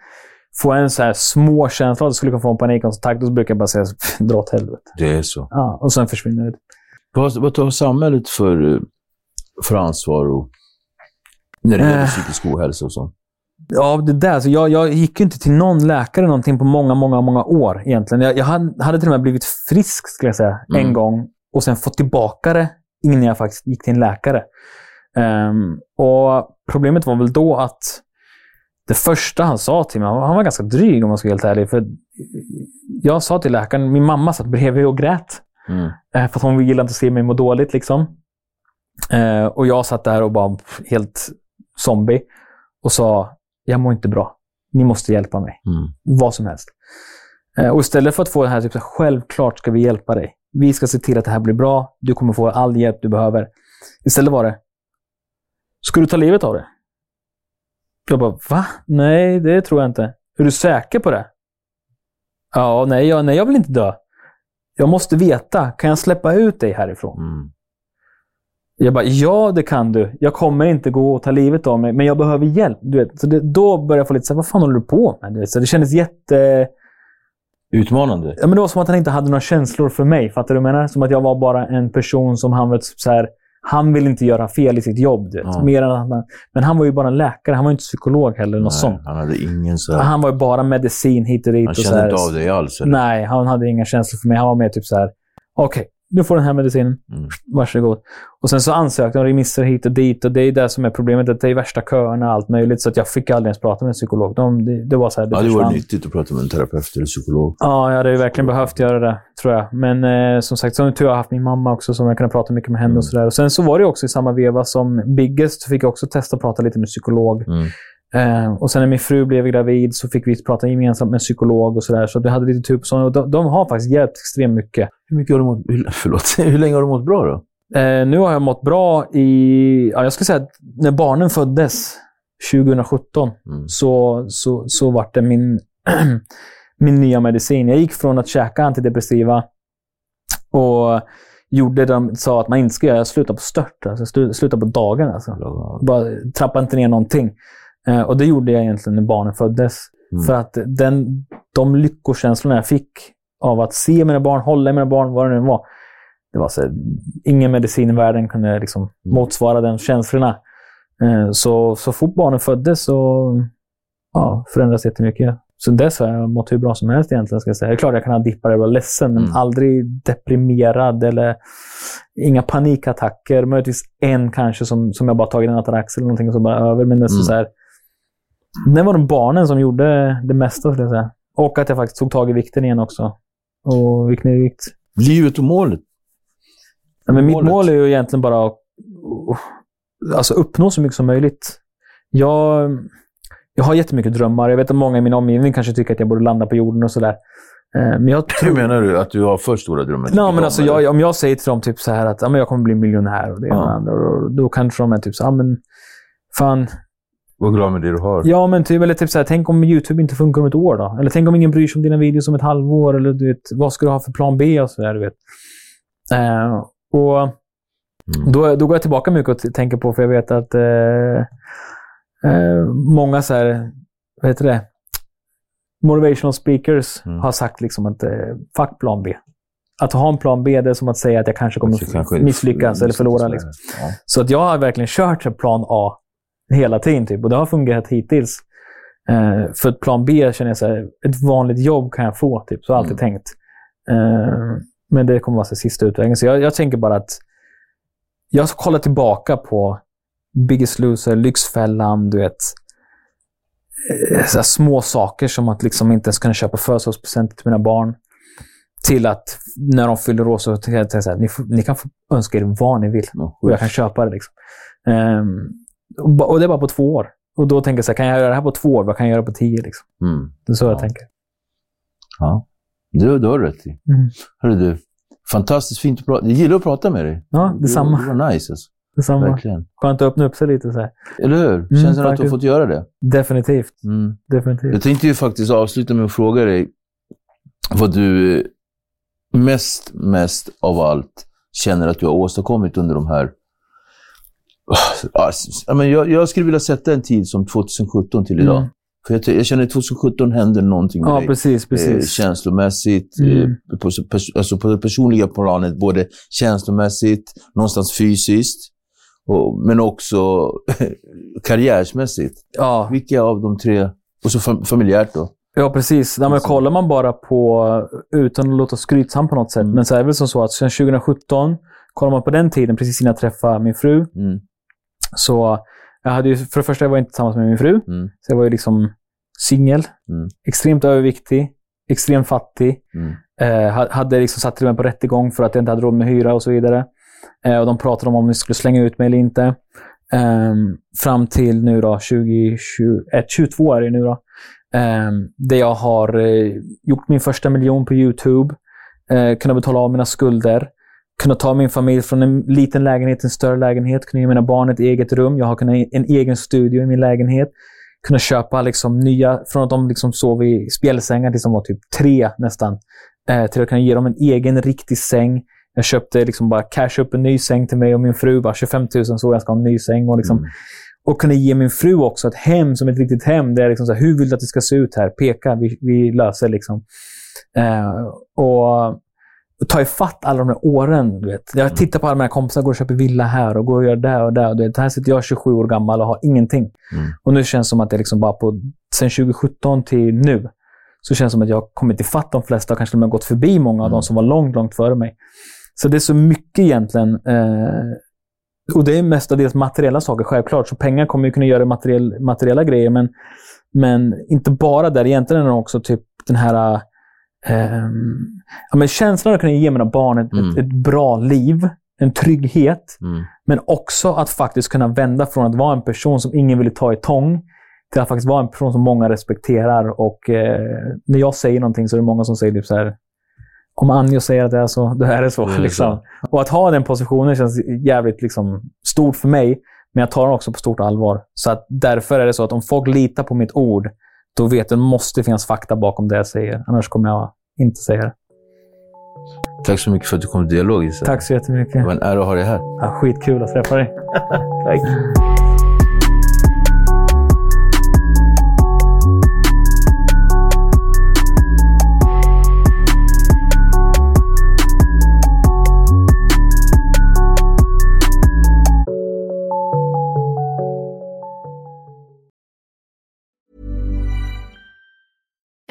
få en så här små känsla att jag skulle kunna få en panikattack. Då brukar jag bara säga dra åt helvete. Det är så. Ja, och sen försvinner det. Vad, vad tar samhället för, eh, för ansvar och, när det gäller Eh. psykisk ohälsa och sånt? Ja, det där. Så jag, jag gick ju inte till någon läkare någonting på många, många, många år egentligen. Jag, jag hade, till och med blivit frisk, skulle jag säga, Mm. en gång. Och sen fått tillbaka det innan jag faktiskt gick till en läkare. Ehm, och Problemet var väl då att det första han sa till mig, han var ganska dryg om man ska vara helt ärlig. För jag sa till läkaren, min mamma satt bredvid och grät. Mm. Eh, För att hon gillade inte att se mig må dåligt. Liksom. Eh, och jag satt där och bara helt zombie och sa, jag mår inte bra. Ni måste hjälpa mig. Mm. Vad som helst. Eh, och istället för att få det här, typ, så självklart ska vi hjälpa dig. Vi ska se till att det här blir bra. Du kommer få all hjälp du behöver. Istället var det, ska du ta livet av det? Jag bara, va? Nej, det tror jag inte. Är du säker på det? Ja, nej, jag, nej, jag vill inte dö. Jag måste veta, kan jag släppa ut dig härifrån? Mm. Jag bara, ja det kan du. Jag kommer inte gå och ta livet av mig, men jag behöver hjälp. Du vet. Så det, då började jag få lite så här, vad fan håller du på med? Du vet. Så det kändes jätte... Utmanande. Ja, men det var som att han inte hade några känslor för mig. Fattar du vad jag menar? Som att jag var bara en person som han vet, så här, han vill inte göra fel i sitt jobb. Du vet. Ja. Mer än att han, men han var ju bara en läkare. Han var ju inte psykolog heller. Något sånt. Han hade ingen så här, Han var ju bara medicin hit och dit. Han och så kände här. inte av dig alls? Eller? Nej, han hade inga känslor för mig. Han var mer typ så här. okej, du får den här medicinen. Mm. Varsågod. Och sen så ansökte de remisser hit och dit och det är det som är problemet. Att det är värsta köerna och allt möjligt. Så att jag fick aldrig ens prata med en psykolog. De, det, det var så här, det Ja, det var nyttigt att prata med en terapeut eller psykolog. Ja, jag hade ju verkligen behövt göra det, tror jag. Men eh, som sagt, så tur har jag haft min mamma också som jag kunde prata mycket med henne Mm. och sådär. Och sen så var det också i samma veva som Biggest, så fick jag också testa att prata lite med psykolog. Mm. Eh, och sen när min fru blev gravid så fick vi prata gemensamt med en psykolog och sådär. Så vi hade lite tur på sådana. De, de har faktiskt hjälpt extremt mycket. Hur, mycket har du mått, hur, förlåt, hur länge har du mått bra då? Eh, nu har jag mått bra i... Ja, jag skulle säga att när barnen föddes 2017 Mm. så, så, så var det min, min nya medicin. Jag gick från att käka antidepressiva och gjorde det de sa att man inte ska göra. Jag slutade på stört. Alltså, slu- slutade på dagen. Alltså. Bara trappa inte ner någonting. Eh, och det gjorde jag egentligen när barnen föddes. Mm. För att den, de lyckokänslorna jag fick av att se mina barn, hålla i mina barn, vad det nu var. Det var så, ingen medicin i världen kunde liksom motsvara de känslorna. Eh, Så, så fort barnen föddes så ja, förändrades jättemycket. Så dess har jag mått hur bra som helst egentligen. Ska jag säga. Det är klart jag kan ha dippar och vara ledsen, men Mm. aldrig deprimerad eller inga panikattacker. Möjligtvis en kanske som, som jag bara tagit en Atarax eller någonting och så bara över. Men det, är så Mm. så här, det var de barnen som gjorde det mesta, skulle jag säga. Och att jag faktiskt tog tag i vikten igen också. Och gick ner i vikt. Livet och målet? Ja, men mitt Målet? mål är ju egentligen bara att alltså, uppnå så mycket som möjligt. Jag, jag har jättemycket drömmar. Jag vet att många i min omgivning kanske tycker att jag borde landa på jorden och sådär. Eh, Men jag Hur tror... menar du? Att du har för stora drömmar? Nej, men alltså, jag, om jag säger till dem typ så här att ja, men jag kommer bli miljonär och det ena och Ja. det andra, och då kanske de är typ så ja, men fan, Var glad med det du har. Ja, men typ, eller typ så här, tänk om YouTube inte funkar om ett år då? Eller tänk om ingen bryr sig om dina videos om ett halvår? Eller du vet, vad ska du ha för plan B och sådär, du vet. Eh, och Mm. då, då går jag tillbaka mycket och tänker på, för jag vet att eh, eh, många så här, vad heter det? Motivational speakers Mm. har sagt liksom att eh, fuck plan B. Att ha en plan B, det är som att säga att jag kanske kommer Så kanske misslyckas eller förlora. Liksom. Ja. Så att jag har verkligen kört en plan A hela tiden. Typ, och det har fungerat hittills. Eh, för att plan B känner jag så här, ett vanligt jobb kan jag få. Typ, så har jag alltid Mm. tänkt. Eh, men det kommer vara så sista utvägen. Så jag, jag tänker bara att jag ska kolla tillbaka på Biggest Loser, Lyxfällan, du vet. Eh, Så små saker som att liksom inte ens kunna köpa födelsedagspresenter till mina barn. Till att när de fyller år så kan jag här, ni, ni kan få önska er vad ni vill. Och jag kan köpa det. Liksom. Ehm, och, det är bara på två år. Och då tänker jag så här, kan jag göra det här på två år? Vad kan jag göra på tio? Liksom? Mm. Det är så Ja. jag tänker. Ja. Du, du har rätt i. Mm. Hörru du, fantastiskt fint att prata. Jag gillar att prata med dig. Ja, detsamma. Det var nice alltså. Detsamma. Verkligen. Skönt att öppna upp sig lite så här. Eller hur? Känns det att du har faktiskt. fått göra det? Definitivt. Mm. Definitivt. Jag tänkte ju faktiskt avsluta med att fråga dig vad du mest, mest av allt känner att du har åstadkommit under de här... Men jag, jag skulle vilja sätta en tid som 2017 till idag. Mm. För jag, jag känner att 2017 händer någonting med Ja, dig. precis. Eh, precis. känslomässigt, Mm. eh, på, pers- alltså på det personliga planet, både känslomässigt, någonstans fysiskt, och, men också karriärsmässigt. Ja, Vilka av de tre, och så fam- familjärt då? ja, precis. Nej, men kollar man bara på, utan att låta skrytsam på något sätt, Mm. men så är det väl som så att sedan 2017, kollar man på den tiden, precis innan jag träffade min fru, Mm. Så jag hade ju, för det första jag var jag inte tillsammans med min fru, Mm. så jag var ju liksom singel, Mm. extremt överviktig, extremt fattig. Mm. Eh, ha- hade liksom satt till mig på rättegång för att jag inte hade råd med hyra och så vidare. Eh, och de pratade om om de skulle slänga ut mig eller inte. Ehm, fram till nu då, 2021, 22 är det nu då. Um, där jag har eh, gjort min första miljon på YouTube. Uh, kunnat betala av mina skulder. Kunnat ta min familj från en liten lägenhet till en större lägenhet. Kunnat ge mina barn ett eget rum. Jag har kunnat en egen studio i min lägenhet. Kunnat köpa liksom nya, från att de liksom sov i spjälsängar tills de var typ tre nästan. Eh, till att kunna ge dem en egen riktig säng. Jag köpte liksom bara cash upp en ny säng till mig och min fru. Bara 25 000 så jag ska ha en ny säng. Och, liksom, Mm. och kunna ge min fru också ett hem som ett riktigt hem. Där jag liksom så här, hur vill du att det ska se ut här? Peka, vi, vi löser liksom. Eh, och ta ifatt alla de här åren. Du vet. Jag tittar på alla mina kompisar går och köper villa här och går och gör det och det. Och du vet, här sitter jag 27 år gammal och har ingenting. Mm. Och nu känns det som att det liksom bara på, sen 2017 till nu, så känns det som att jag har kommit ifatt de flesta och kanske till och med gått förbi många av Mm. de som var långt, långt före mig. Så det är så mycket egentligen. Eh, och det är mestadels materiella saker, självklart. Så pengar kommer ju kunna göra materiell, materiella grejer, men, men inte bara där. Egentligen är det också typ den här ehm, ja, men känslan att kunna ge mina barn ett, Mm. ett, ett bra liv, en trygghet, Mm. men också att faktiskt kunna vända från att vara en person som ingen vill ta i tång till att faktiskt vara en person som många respekterar. Och eh, när jag säger någonting så är det många som säger typ så här. Om Anjo säger att det är så, då är det så. Är liksom. så. Och att ha den positionen känns jävligt liksom, stort för mig. Men jag tar den också på stort allvar. Så att därför är det så att om folk litar på mitt ord, då vet de att det måste finnas fakta bakom det jag säger. Annars kommer jag inte säga det. Tack så mycket för att du kom till Dialog, Issa. Tack så Det jättemycket. var en ära att ha dig här. Ja, skitkul att träffa dig. Tack.